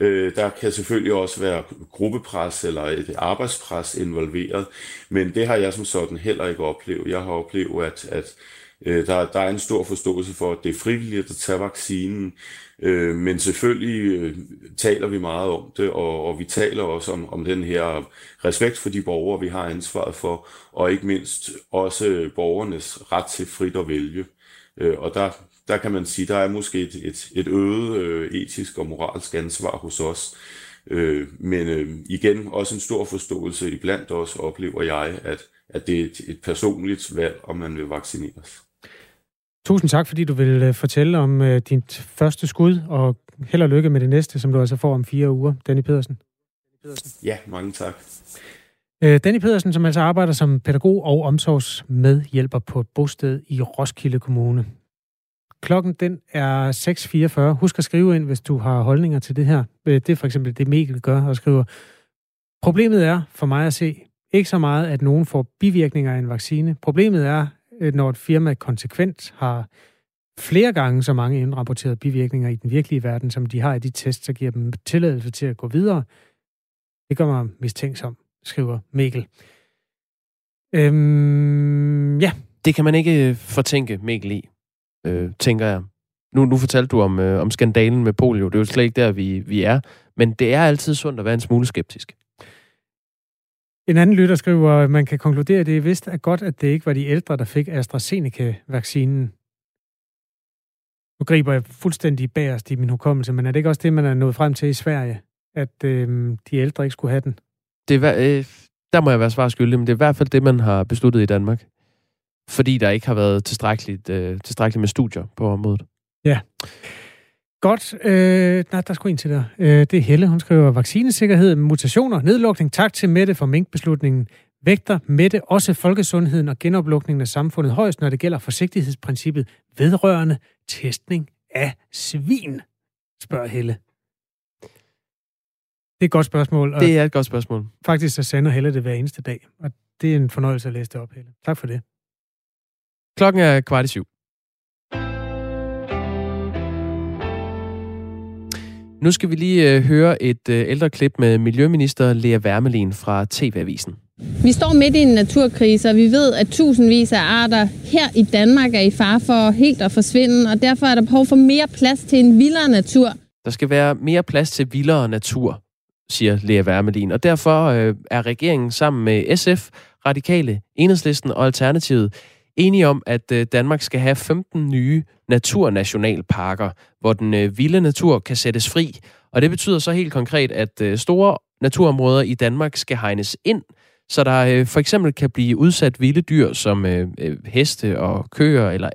Øh, der kan selvfølgelig også være gruppepres eller et arbejdspres involveret, men det har jeg som sådan heller ikke oplevet. Jeg har oplevet, at, at øh, der, der er en stor forståelse for, at det er frivilligt at tage vaccinen, Øh, men selvfølgelig øh, taler vi meget om det, og, og vi taler også om, om den her respekt for de borgere, vi har ansvaret for, og ikke mindst også borgernes ret til frit at vælge. Øh, og der, der kan man sige, der er måske et, et, et øget øh, etisk og moralsk ansvar hos os. Øh, men øh, igen, også en stor forståelse iblandt os, oplever jeg, at, at det er et, et personligt valg, om man vil vaccineres. Tusind tak, fordi du vil øh, fortælle om uh, dit første skud, og held og lykke med det næste, som du altså får om fire uger. Danny Pedersen. Ja, mange tak. Uh, Danny Pedersen, som altså arbejder som pædagog og omsorgsmedhjælper på et bosted i Roskilde Kommune. Klokken den er 6.44. Husk at skrive ind, hvis du har holdninger til det her. Det er for eksempel det, Mikkel gør og skriver. Problemet er, for mig at se, ikke så meget, at nogen får bivirkninger af en vaccine. Problemet er, Øh, Øh, når et firma konsekvent har flere gange så mange indrapporterede bivirkninger i den virkelige verden, som de har i de tests, der giver dem tilladelse til at gå videre. Det gør mig mistænksom, skriver Mikkel. Øhm, ja. Det kan man ikke øh, fortænke Mikkel i. øh, tænker jeg. Nu, nu fortalte du om, øh, om skandalen med polio. Det er jo slet ikke der, vi, vi er. Men det er altid sundt at være en smule skeptisk. En anden lytter skriver, at man kan konkludere, at det er vist er godt, at det ikke var de ældre, der fik AstraZeneca-vaccinen. Nu griber jeg fuldstændig bagerst i min hukommelse, men er det ikke også det, man er nået frem til i Sverige, at øh, de ældre ikke skulle have den? Det er, øh, der må jeg være svar skyldig, men det er i hvert fald det, man har besluttet i Danmark. Fordi der ikke har været tilstrækkeligt, øh, tilstrækkeligt med studier på området. Ja. Godt. Øh, nej, der skulle en til der. Øh, det er Helle. Hun skriver, vaccinesikkerhed, mutationer, nedlukning. Tak til Mette for minkbeslutningen. Vægter Mette også folkesundheden og genoplukningen af samfundet højst, når det gælder forsigtighedsprincippet vedrørende testning af svin? Spørger Helle. Det er et godt spørgsmål. Og det er et godt spørgsmål. Faktisk så sender Helle det hver eneste dag, og det er en fornøjelse at læse det op, Helle. Tak for det. Klokken er kvart i syv. Nu skal vi lige øh, høre et øh, ældre klip med Miljøminister Lea Wermelin fra TV-avisen. Vi står midt i en naturkrise, og vi ved, at tusindvis af arter her i Danmark er i fare for helt at forsvinde, og derfor er der behov for mere plads til en vildere natur. Der skal være mere plads til vildere natur, siger Lea Wermelin, og derfor øh, er regeringen sammen med SF, Radikale, Enhedslisten og Alternativet enige om, at øh, Danmark skal have 15 nye naturnationalparker, hvor den øh, vilde natur kan sættes fri. Og det betyder så helt konkret, at øh, store naturområder i Danmark skal hegnes ind, så der for eksempel kan blive udsat vilde dyr som heste og køer, eller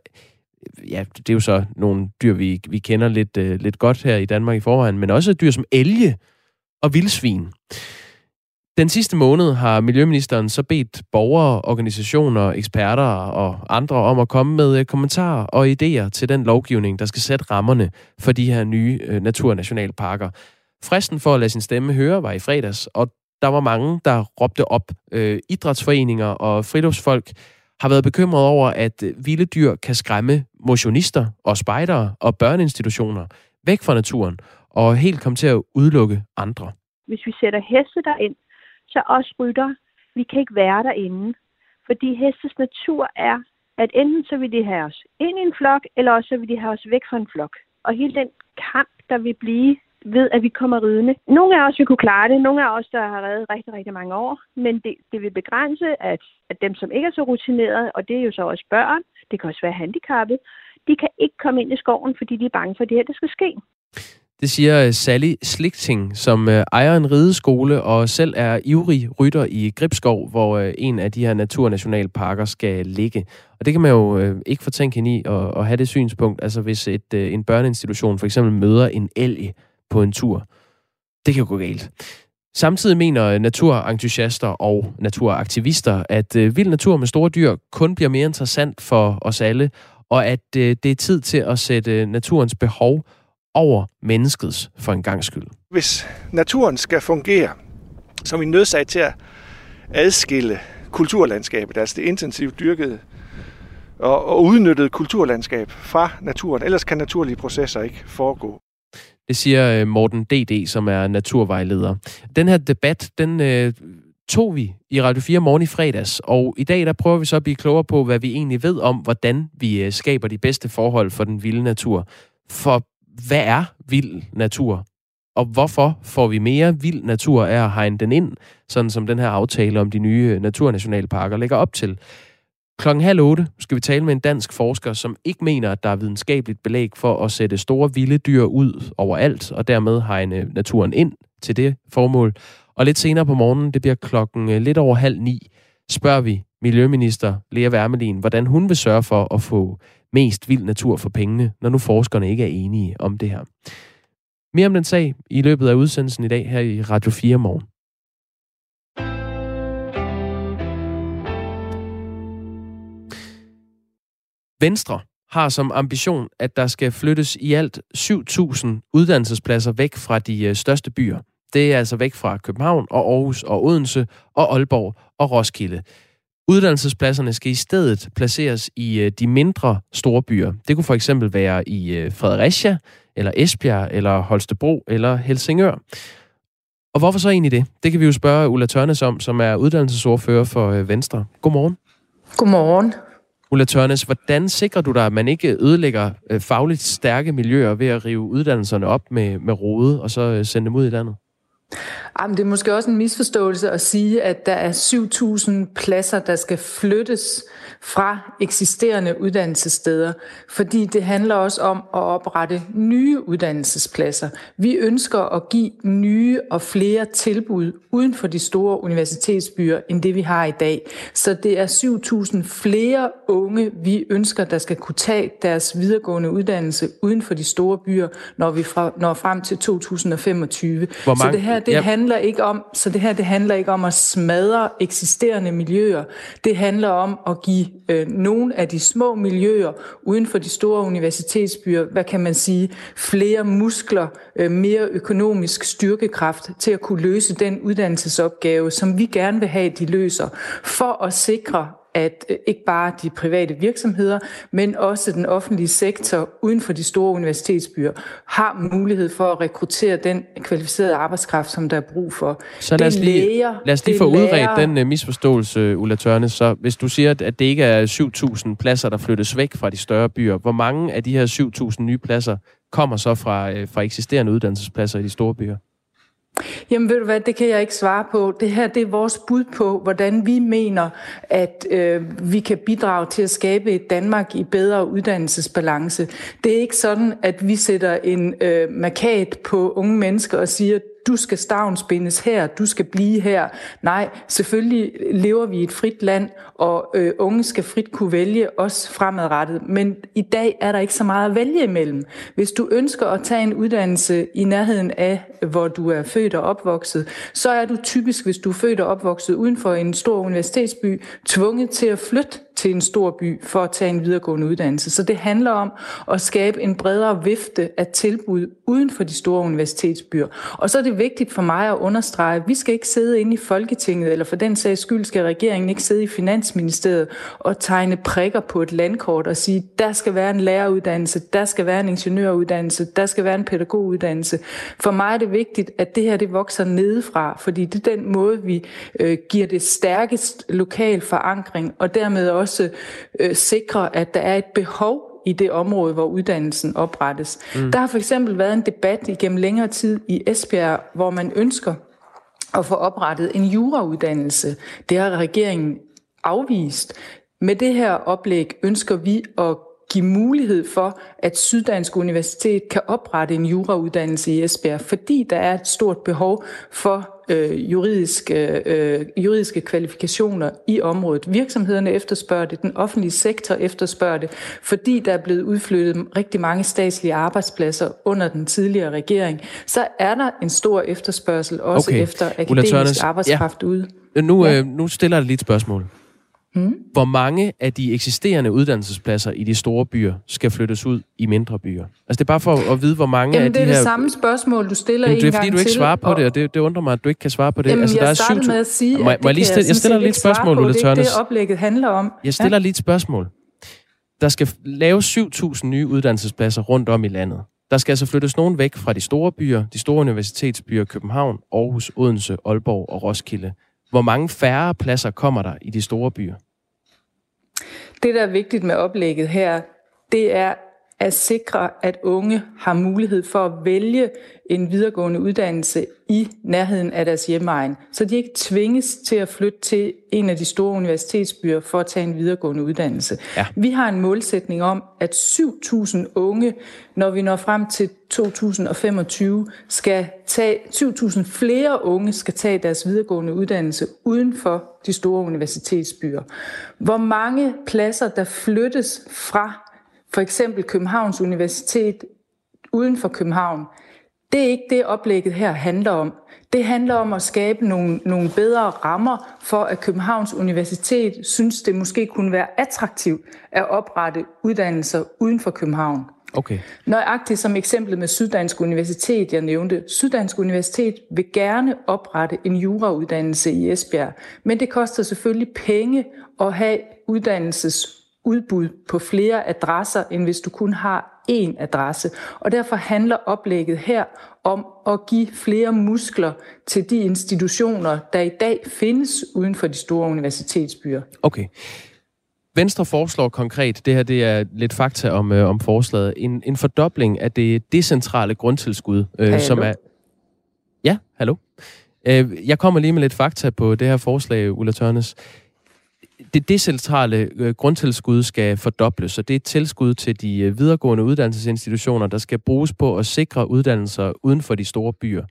ja, det er jo så nogle dyr, vi, vi kender lidt, lidt godt her i Danmark i forvejen, men også dyr som elge og vildsvin. Den sidste måned har Miljøministeren så bedt borgere, organisationer, eksperter og andre om at komme med øh, kommentarer og idéer til den lovgivning, der skal sætte rammerne for de her nye øh, naturnationalparker. Fristen for at lade sin stemme høre var i fredags, og der var mange, der råbte op. Øh, idrætsforeninger og friluftsfolk har været bekymret over, at øh, vilde dyr kan skræmme motionister og spejdere og børneinstitutioner væk fra naturen og helt komme til at udelukke andre. Hvis vi sætter heste derind, så os rytter, vi kan ikke være derinde. Fordi hestes natur er, at enten så vil de have os ind i en flok, eller også så vil de have os væk fra en flok. Og hele den kamp, der vil blive ved, at vi kommer ridende. Nogle af os vil kunne klare det, nogle af os, der har reddet rigtig, rigtig mange år, men det, det vil begrænse, at, at dem, som ikke er så rutinerede, og det er jo så også børn, det kan også være handicappet, de kan ikke komme ind i skoven, fordi de er bange for det her, der skal ske. Det siger øh, Sally Slikting, som øh, ejer en rideskole og selv er ivrig rytter i Gribskov, hvor øh, en af de her naturnationalparker skal ligge. Og det kan man jo ikke fortænke hende i at, at have det synspunkt. Altså hvis et, en børneinstitution for eksempel møder en elg på en tur. Det kan jo gå galt. Samtidig mener naturentusiaster og naturaktivister, at vild natur med store dyr kun bliver mere interessant for os alle, og at det er tid til at sætte naturens behov over menneskets for en gang skyld. Hvis naturen skal fungere, så er vi nødsaget til at adskille kulturlandskabet, altså det intensivt dyrkede og, og udnyttede kulturlandskab fra naturen. Ellers kan naturlige processer ikke foregå. Det siger øh, Morten D.D., som er naturvejleder. Den her debat, den øh, tog vi i Radio 4 morgen i fredags, og i dag der prøver vi så at blive klogere på, hvad vi egentlig ved om, hvordan vi øh, skaber de bedste forhold for den vilde natur. For hvad er vild natur? Og hvorfor får vi mere vild natur af at hegne den ind, sådan som den her aftale om de nye naturnationalparker lægger op til? Klokken halv otte skal vi tale med en dansk forsker, som ikke mener, at der er videnskabeligt belæg for at sætte store vilde dyr ud overalt, og dermed hegne naturen ind til det formål. Og lidt senere på morgenen, det bliver klokken øh, lidt over halv ni, spørger vi Miljøminister Lea Wermelin, hvordan hun vil sørge for at få mest vild natur for pengene, når nu forskerne ikke er enige om det her. Mere om den sag i løbet af udsendelsen i dag her i Radio 4 morgen. Venstre har som ambition, at der skal flyttes i alt 7.000 uddannelsespladser væk fra de øh, største byer. Det er altså væk fra København og Aarhus og Odense og Aalborg og Roskilde. Uddannelsespladserne skal i stedet placeres i øh, de mindre store byer. Det kunne for eksempel være i øh, Fredericia, eller Esbjerg, eller Holstebro, eller Helsingør. Og hvorfor så egentlig det? Det kan vi jo spørge Ulla Tørnes om, som er uddannelsesordfører for øh, Venstre. Godmorgen. Godmorgen. Ulla Tørnes, hvordan sikrer du dig, at man ikke ødelægger fagligt stærke miljøer ved at rive uddannelserne op med, med rode og så sende dem ud i landet? Jamen, det er måske også en misforståelse at sige, at der er 7.000 pladser, der skal flyttes fra eksisterende uddannelsessteder, fordi det handler også om at oprette nye uddannelsespladser. Vi ønsker at give nye og flere tilbud uden for de store universitetsbyer, end det vi har i dag. Så det er 7.000 flere unge, vi ønsker, der skal kunne tage deres videregående uddannelse uden for de store byer, når vi fra, når frem til 2025. Hvor mange, så det her det ja. handler handler ikke om, så det her det handler ikke om at smadre eksisterende miljøer. Det handler om at give øh, nogle af de små miljøer uden for de store universitetsbyer, hvad kan man sige, flere muskler, øh, mere økonomisk styrkekraft til at kunne løse den uddannelsesopgave, som vi gerne vil have, de løser, for at sikre, at øh, ikke bare de private virksomheder, men også den offentlige sektor uden for de store universitetsbyer har mulighed for at rekruttere den kvalificerede arbejdskraft, som der er brug for. Så lad os lige, læger, lad os lige få udredt den uh, misforståelse, Ulla Tørne. Så hvis du siger, at det ikke er 7.000 pladser, der flyttes væk fra de større byer, hvor mange af de her 7.000 nye pladser kommer så fra, uh, fra eksisterende uddannelsespladser i de store byer? Jamen ved du hvad, det kan jeg ikke svare på. Det her det er vores bud på, hvordan vi mener, at øh, vi kan bidrage til at skabe et Danmark i bedre uddannelsesbalance. Det er ikke sådan, at vi sætter en øh, markat på unge mennesker og siger, du skal stavnsbindes her, du skal blive her. Nej, selvfølgelig lever vi i et frit land, og øh, unge skal frit kunne vælge os fremadrettet. Men i dag er der ikke så meget at vælge imellem. Hvis du ønsker at tage en uddannelse i nærheden af, hvor du er født og opvokset, så er du typisk, hvis du er født og opvokset uden for en stor universitetsby, tvunget til at flytte til en stor by for at tage en videregående uddannelse. Så det handler om at skabe en bredere vifte af tilbud uden for de store universitetsbyer. Og så er det vigtigt for mig at understrege, at vi skal ikke sidde inde i Folketinget, eller for den sags skyld skal regeringen ikke sidde i Finansministeriet og tegne prikker på et landkort og sige, der skal være en læreruddannelse, der skal være en ingeniøruddannelse, der skal være en pædagoguddannelse. For mig er det vigtigt, at det her det vokser nedefra, fordi det er den måde, vi øh, giver det stærkest lokal forankring, og dermed også øh, sikre, at der er et behov i det område, hvor uddannelsen oprettes. Mm. Der har for eksempel været en debat igennem længere tid i Esbjerg, hvor man ønsker at få oprettet en jurauddannelse. Det har regeringen afvist. Med det her oplæg ønsker vi at give mulighed for, at Syddansk Universitet kan oprette en jurauddannelse i Esbjerg, fordi der er et stort behov for øh, juridiske, øh, juridiske kvalifikationer i området. Virksomhederne efterspørger det, den offentlige sektor efterspørger det, fordi der er blevet udflyttet rigtig mange statslige arbejdspladser under den tidligere regering. Så er der en stor efterspørgsel også okay. efter akademisk arbejdskraft ja. ude. Nu, ja. øh, nu stiller jeg lige et spørgsmål. Hmm. Hvor mange af de eksisterende uddannelsespladser i de store byer skal flyttes ud i mindre byer? Altså det er bare for at vide, hvor mange Jamen, af de her... det er det samme spørgsmål, du stiller Jamen, en Det er fordi, du ikke svarer på og... det, og det, det undrer mig, at du ikke kan svare på det. Jamen, altså, der jeg startede med at sige, må, at må jeg, lige stille, jeg stiller lige et spørgsmål, Ulla Tørnes. Det er det, oplægget handler om. Jeg stiller ja? lige et spørgsmål. Der skal laves 7.000 nye uddannelsespladser rundt om i landet. Der skal altså flyttes nogen væk fra de store byer, de store universitetsbyer, København, Aarhus, Odense, Aalborg og Roskilde. Hvor mange færre pladser kommer der i de store byer? Det, der er vigtigt med oplægget her, det er at sikre, at unge har mulighed for at vælge en videregående uddannelse i nærheden af deres hjemmeegn, så de ikke tvinges til at flytte til en af de store universitetsbyer for at tage en videregående uddannelse. Ja. Vi har en målsætning om, at 7.000 unge, når vi når frem til 2025, skal tage 7.000 flere unge skal tage deres videregående uddannelse uden for de store universitetsbyer. Hvor mange pladser, der flyttes fra for eksempel Københavns Universitet uden for København, det er ikke det, oplægget her handler om. Det handler om at skabe nogle, nogle bedre rammer for, at Københavns Universitet synes, det måske kunne være attraktivt at oprette uddannelser uden for København. Okay. Nøjagtigt som eksemplet med Syddansk Universitet, jeg nævnte. Syddansk Universitet vil gerne oprette en jurauddannelse i Esbjerg, men det koster selvfølgelig penge at have uddannelses udbud på flere adresser, end hvis du kun har én adresse. Og derfor handler oplægget her om at give flere muskler til de institutioner, der i dag findes uden for de store universitetsbyer. Okay. Venstre foreslår konkret, det her det er lidt fakta om, øh, om forslaget, en, en fordobling af det decentrale grundtilskud, øh, som er... Ja, hallo? Øh, jeg kommer lige med lidt fakta på det her forslag, Ulla Tørnes. Det decentrale øh, grundtilskud skal fordobles, så det er et tilskud til de øh, videregående uddannelsesinstitutioner, der skal bruges på at sikre uddannelser uden for de store byer.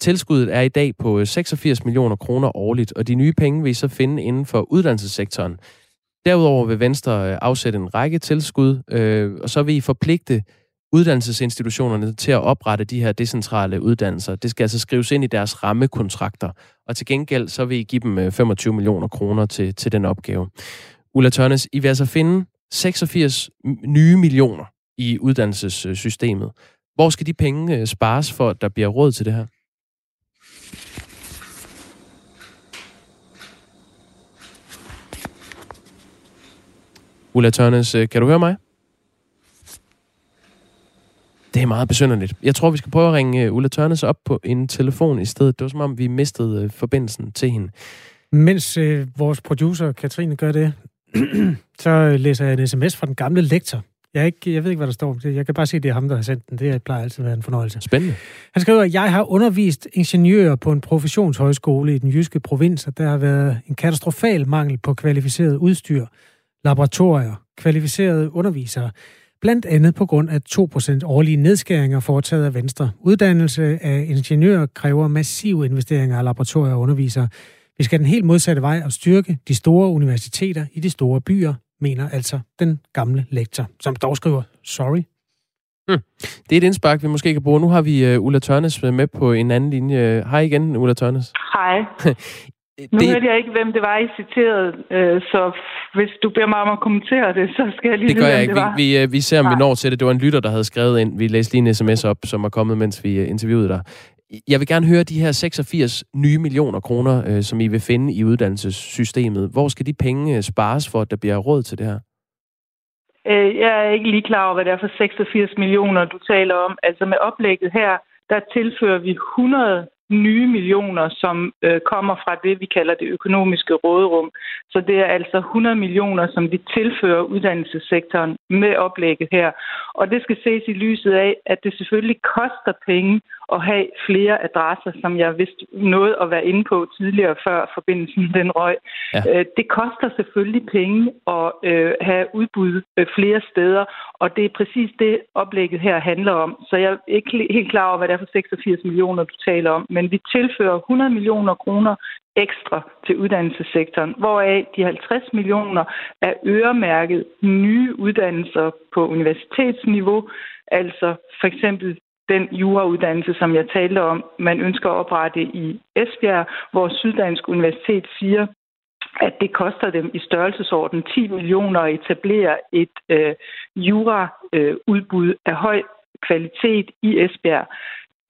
Tilskuddet er i dag på øh, 86 millioner kroner årligt, og de nye penge vil I så finde inden for uddannelsessektoren. Derudover vil Venstre øh, afsætte en række tilskud, øh, og så vil I forpligte uddannelsesinstitutionerne til at oprette de her decentrale uddannelser. Det skal altså skrives ind i deres rammekontrakter, og til gengæld så vil I give dem øh, 25 millioner kroner til, til den opgave. Ulla Tørnes, I vil altså finde 86 nye millioner i uddannelsessystemet. Hvor skal de penge øh, spares for, at der bliver råd til det her? Ulla Tørnes, øh, kan du høre mig? Det er meget besynderligt. Jeg tror, vi skal prøve at ringe øh, Ulla Tørnes op på en telefon i stedet. Det var som om, vi mistede øh, forbindelsen til hende. Mens øh, vores producer, Katrine, gør det, <clears throat> så læser jeg en sms fra den gamle lektor. Jeg, er ikke, jeg ved ikke, hvad der står. Jeg kan bare se, at det er ham, der har sendt den. Det plejer altid at være en fornøjelse. Spændende. Han skriver, at jeg har undervist ingeniører på en professionshøjskole i den jyske provins, og der har været en katastrofal mangel på kvalificeret udstyr laboratorier, kvalificerede undervisere, blandt andet på grund af 2% årlige nedskæringer foretaget af Venstre. Uddannelse af ingeniører kræver massive investeringer af laboratorier og undervisere. Vi skal den helt modsatte vej og styrke de store universiteter i de store byer, mener altså den gamle lektor, som dog skriver, sorry. Hmm. Det er et indspark, vi måske kan bruge. Nu har vi uh, Ulla Tørnes med på en anden linje. Hej igen, Ulla Tørnes. Hej. <laughs> Nu det... hørte jeg ikke, hvem det var, I citerede, øh, så hvis du beder mig om at kommentere det, så skal jeg lige Det gør jeg ikke. Vi, vi, øh, vi ser, om Nej. vi når til det. Det var en lytter, der havde skrevet ind. Vi læste lige en sms op, som er kommet, mens vi øh, interviewede dig. Jeg vil gerne høre de her 86 nye millioner kroner, som I vil finde i uddannelsessystemet. Hvor skal de penge spares for, at der bliver råd til det her? Jeg er ikke lige klar over, hvad det er for 86 millioner, du taler om. Altså med oplægget her, der tilfører vi 100 nye millioner, som øh, kommer fra det, vi kalder det økonomiske råderum. Så det er altså 100 millioner, som vi tilfører uddannelsessektoren med oplægget her. Og det skal ses i lyset af, at det selvfølgelig koster penge at have flere adresser, som jeg vist nåede at være inde på tidligere, før forbindelsen <laughs> den røg. Ja. Øh, det koster selvfølgelig penge at øh, have udbud øh, flere steder, og det er præcis det, oplægget her handler om. Så jeg er ikke helt klar over, hvad det er for 86 millioner, du taler om, men vi tilfører 100 millioner kroner ekstra til uddannelsessektoren, hvoraf de 50 millioner er øremærket nye uddannelser på universitetsniveau, altså for eksempel den jurauddannelse, som jeg talte om, man ønsker at oprette i Esbjerg, hvor Syddansk Universitet siger, at det koster dem i størrelsesorden 10 millioner at etablere et øh, jura-udbud øh, af høj kvalitet i Esbjerg.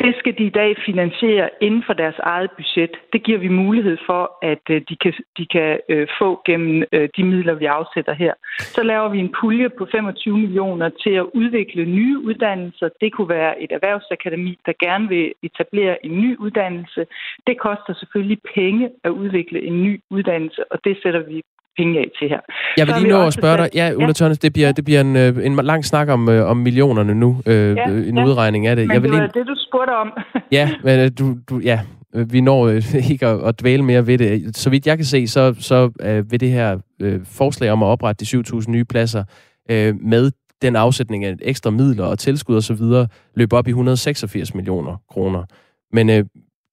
Det skal de i dag finansiere inden for deres eget budget. Det giver vi mulighed for, at øh, de kan, de kan øh, få gennem øh, de midler, vi afsætter her. Så laver vi en pulje på 25 millioner til at udvikle nye uddannelser. Det kunne være et erhvervsakademi, der gerne vil etablere en ny uddannelse. Det koster selvfølgelig penge at udvikle en ny uddannelse, og det sætter vi penge af til her. Jeg vil lige nå at spørge dig, ja, Ulla ja. Tørnes, det bliver, det bliver en, øh, en lang snak om, øh, om millionerne nu, øh, ja, en ja. udregning af det. Men jeg vil det var lige... det, du spurgte om. <laughs> ja, men øh, du, du, ja, vi når <laughs> ikke at, at dvæle mere ved det. Så vidt jeg kan se, så, så øh, vil det her øh, forslag om at oprette de 7.000 nye pladser øh, med den afsætning af ekstra midler og tilskud osv. løbe op i 186 millioner kroner. Men øh,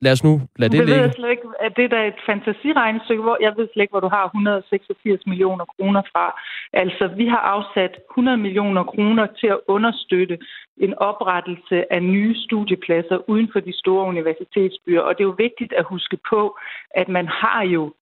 lad os nu lade det, det ligge. Jeg slet ikke, at det er et fantasiregnestykke, hvor jeg ved slet ikke, hvor du har 186 millioner kroner fra. Altså, vi har afsat 100 millioner kroner til at understøtte en oprettelse af nye studiepladser uden for de store universitetsbyer. Og det er jo vigtigt at huske på, at man har jo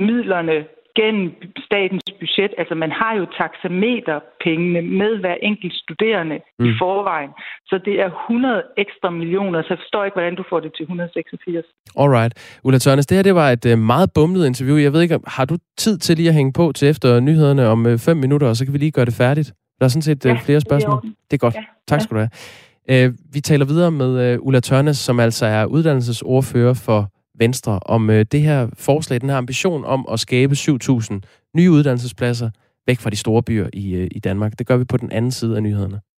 midlerne gennem statens budget. Altså man har jo taxameterpengene med hver enkelt studerende mm. i forvejen. Så det er 100 ekstra millioner, så jeg forstår ikke, hvordan du får det til 186. Alright. Ulla Tørnes, det her det var et øh, meget bumlet interview. Jeg ved ikke, har du tid til lige at hænge på til efter nyhederne om øh, fem minutter, og så kan vi lige gøre det færdigt? Der er sådan set øh, ja, flere spørgsmål. Det er, det er godt. Ja. Tak skal du have. Vi taler videre med Ulla Tørnes, som altså er uddannelsesordfører for Venstre om øh, det her forslag, den her ambition om at skabe 7.000 nye uddannelsespladser væk fra de store byer i, øh, i Danmark. Det gør vi på den anden side af nyhederne.